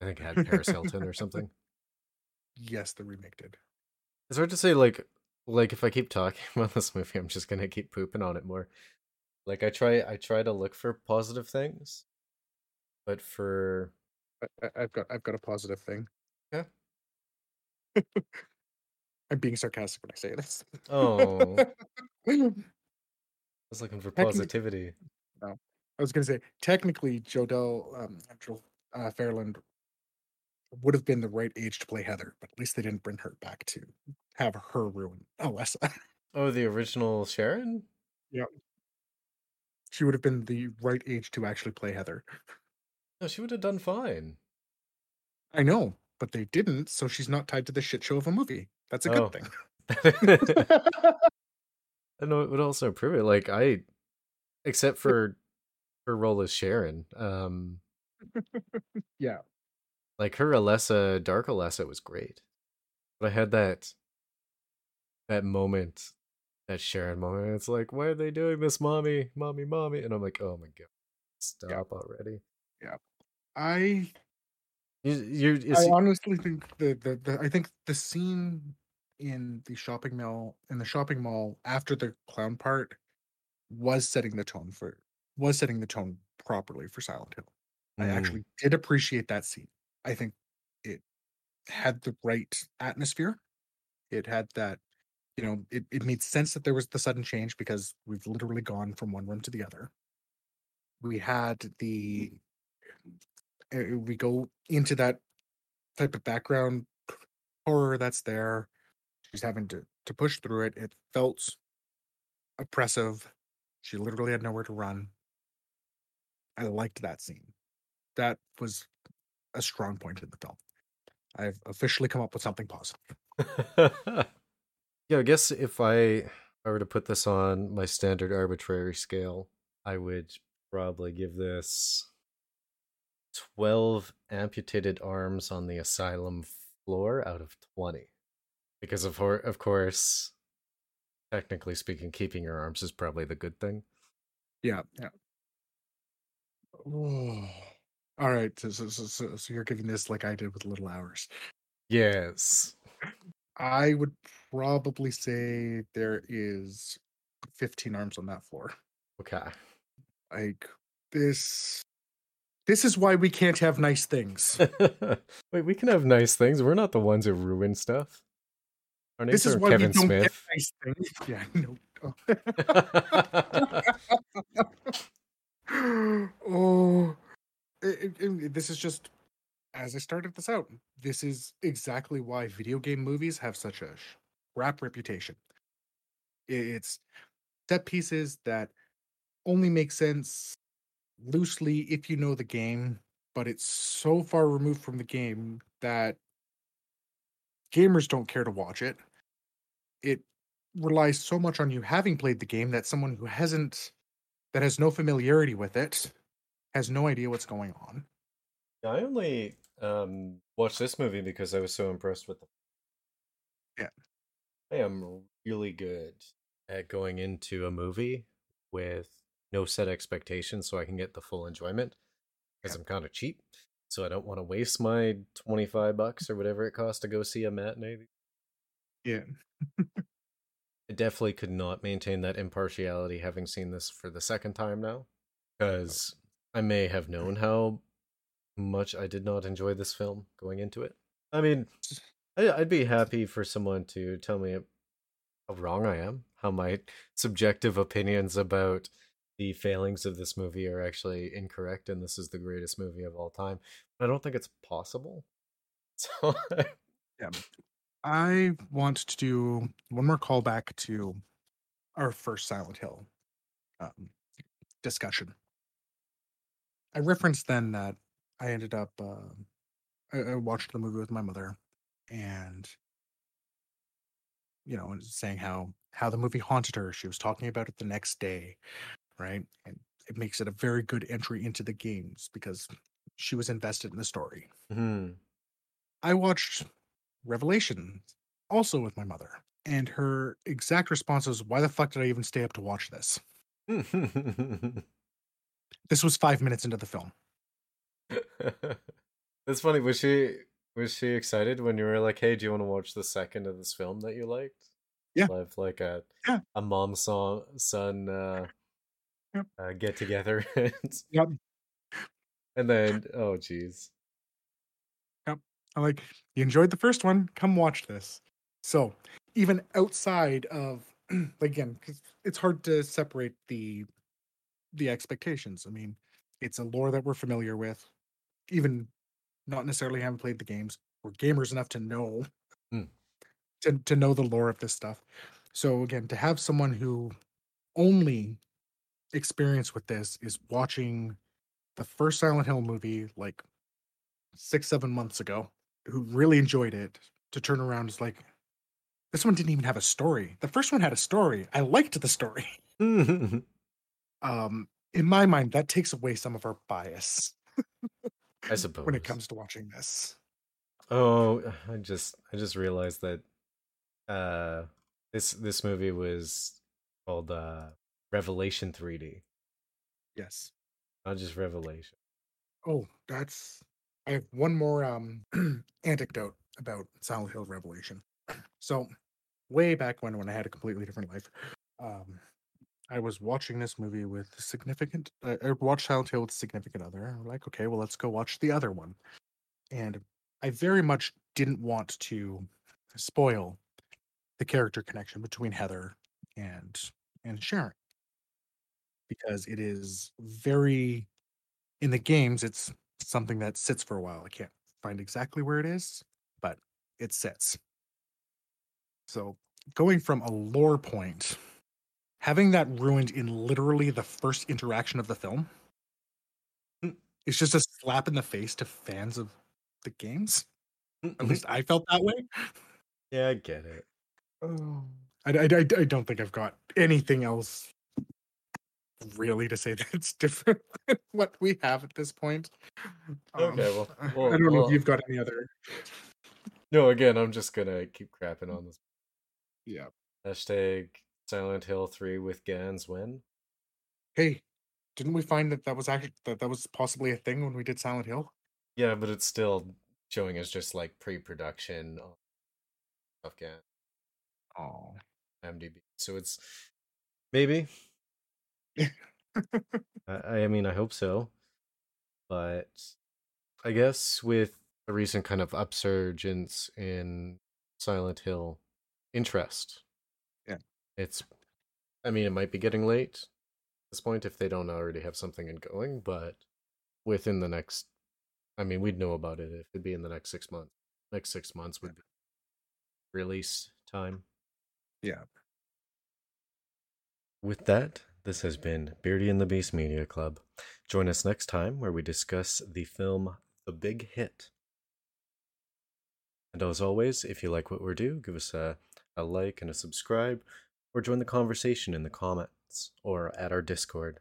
S1: I think it had Paris Hilton or (laughs) something.
S3: Yes, the remake did.
S1: It's hard to say. Like, like if I keep talking (laughs) about this movie, I'm just gonna keep pooping on it more. Like I try, I try to look for positive things, but for
S3: I, I've got I've got a positive thing.
S1: Yeah. (laughs)
S3: I'm being sarcastic when I say this.
S1: oh, (laughs) I was looking for positivity.
S3: I was going to say, technically, Jodelle um, Angel uh, Ferland would have been the right age to play Heather, but at least they didn't bring her back to have her ruin Alessa. (laughs)
S1: Oh, the original Sharon.
S3: She would have been the right age to actually play Heather.
S1: No, she would have done fine.
S3: I know, but they didn't, so she's not tied to the shit show of a movie. That's a good
S1: Oh.
S3: thing. (laughs) (laughs)
S1: I know it would also improve it. Like I, except for her role as Sharon, um, (laughs)
S3: yeah.
S1: like her Alessa, Dark Alessa was great, but I had that that moment, that Sharon moment. It's like, why are they doing this, mommy, mommy, mommy? And I'm like, oh my god, stop already.
S3: Yeah, I
S1: You, you,
S3: I honestly think the, the the I think the scene in the shopping mall in the shopping mall after the clown part was setting the tone for was setting the tone properly for Silent Hill. I
S1: Mm,
S3: actually did appreciate that scene. I think it had the right atmosphere. It had that, you know, it, it made sense that there was the sudden change because we've literally gone from one room to the other. We had the uh, we go into that type of background horror that's there. She's having to to push through it. It felt oppressive. She literally had nowhere to run. I liked that scene. That was a strong point in the film. I've officially come up with something positive. (laughs)
S1: yeah, I guess if I if I were to put this on my standard arbitrary scale, I would probably give this 12 amputated arms on the asylum floor out of 20. Because of of course, technically speaking, keeping your arms is probably the good thing.
S3: Yeah, yeah. Oh, all right, so, so, so, so you're giving this like I did with Little Hours.
S1: Yes.
S3: I would probably say there is 15 arms on that floor.
S1: Okay.
S3: Like this this is why we can't have nice things. (laughs)
S1: Wait, we can have nice things. We're not the ones who ruin stuff. Our names
S3: this is
S1: are
S3: why
S1: Kevin
S3: we don't get
S1: Smith.
S3: nice things. (laughs) Yeah, no. Oh. (laughs) oh, it- it- it- this is just as I started this out. This is exactly why video game movies have such a crap reputation. It's set pieces that only make sense loosely if you know the game, but it's so far removed from the game that gamers don't care to watch it. It relies so much on you having played the game that someone who hasn't that has no familiarity with it, has no idea what's going on.
S1: I only um, watched this movie because I was so impressed with the.
S3: Yeah.
S1: I am really good at going into a movie with no set expectations so I can get the full enjoyment because
S3: Yeah.
S1: I'm kind of cheap. So I don't want to waste my 25 bucks or whatever it costs to go see a matinee.
S3: Yeah. (laughs)
S1: I definitely could not maintain that impartiality having seen this for the second time now because I may have known (laughs) how much I did not enjoy this film going into it. I mean, I'd be happy for someone to tell me how wrong I am, how my (laughs) subjective opinions about the failings of this movie are actually incorrect, and this is the greatest movie of all time. I don't think it's possible. (laughs) So,
S3: Yeah. I want to do one more callback to our first Silent Hill um, discussion. I referenced then that I ended up, uh, I, I watched the movie with my mother and, you know, and saying how, how the movie haunted her. She was talking about it the next day, right? And it makes it a very good entry into the games because she was invested in the story.
S1: hmm.
S3: I watched Revelation also with my mother, and her exact response was, Why the fuck did I even stay up to watch this? (laughs) This was five minutes into the film. (laughs)
S1: That's funny. Was she was she excited when you were like, "Hey, do you want to watch the second of this film that you liked?"
S3: Yeah.
S1: Have like a
S3: Yeah.
S1: a mom song son uh,
S3: Yep.
S1: uh get together (laughs) and
S3: Yep.
S1: and then oh geez. Yep.
S3: I'm like, You enjoyed the first one? Come watch this. So, even outside of, (clears throat) again, it's hard to separate the the expectations. I mean, it's a lore that we're familiar with, even not necessarily having played the games. We're gamers enough to know
S1: Hmm.
S3: to to know the lore of this stuff. So again, to have someone who only experience with this is watching the first Silent Hill movie like six, seven months ago, who really enjoyed it, to turn around is like, this one didn't even have a story. The first one had a story. I liked the story. (laughs) (laughs) Um, in my mind, that takes away some of our bias (laughs)
S1: I suppose (clears throat)
S3: when it comes to watching this.
S1: Oh, I just I just realized that uh this this movie was called uh Revelation 3D,
S3: Yes.
S1: not just Revelation.
S3: Oh, that's. I have one more um (clears throat) anecdote about Silent Hill Revelation. (clears throat) So, way back when, when I had a completely different life, um, I was watching this movie with significant. Uh, I I watched Silent Hill with significant other. I'm like, okay, well, let's go watch the other one. And I very much didn't want to spoil the character connection between Heather and and Sharon because it is very in the games it's something that sits for a while. I can't find exactly where it is, but it sits. So going from a lore point, having that ruined in literally the first interaction of the film, it's just a slap in the face to fans of the games. At least I felt that way.
S1: Yeah, I get it.
S3: Oh. I, I, I, I don't think I've got anything else really to say (laughs) that's different than what we have at this point.
S1: Um, okay, well-
S3: I-
S1: well-
S3: I don't know
S1: well-
S3: if you've got any other.
S1: No, again, I'm just gonna keep crapping on this.
S3: Yeah.
S1: Hashtag Silent Hill 3 with Gans win.
S3: Hey, didn't we find that that was actually that that was possibly a thing when we did Silent Hill?
S1: Yeah, but it's still showing as just like pre-production on of Gans
S3: Oh.
S1: MDB. So it's maybe. (laughs) I, I mean, I hope so. But I guess with the recent kind of upsurgence in Silent Hill interest. It's. I mean, it might be getting late at this point if they don't already have something in going, but within the next, I mean, we'd know about it if it'd be in the next six months. Next six months would be release time.
S3: Yeah.
S1: With that, this has been Beardy and the Beast Media Club. Join us next time where we discuss the film The Big Hit. And as always, if you like what we're do, give us a, a like and a subscribe, or join the conversation in the comments or at our Discord.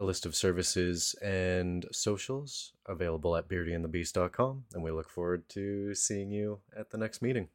S1: a list of services and socials available at beardyandthebeast.com. And we look forward to seeing you at the next meeting.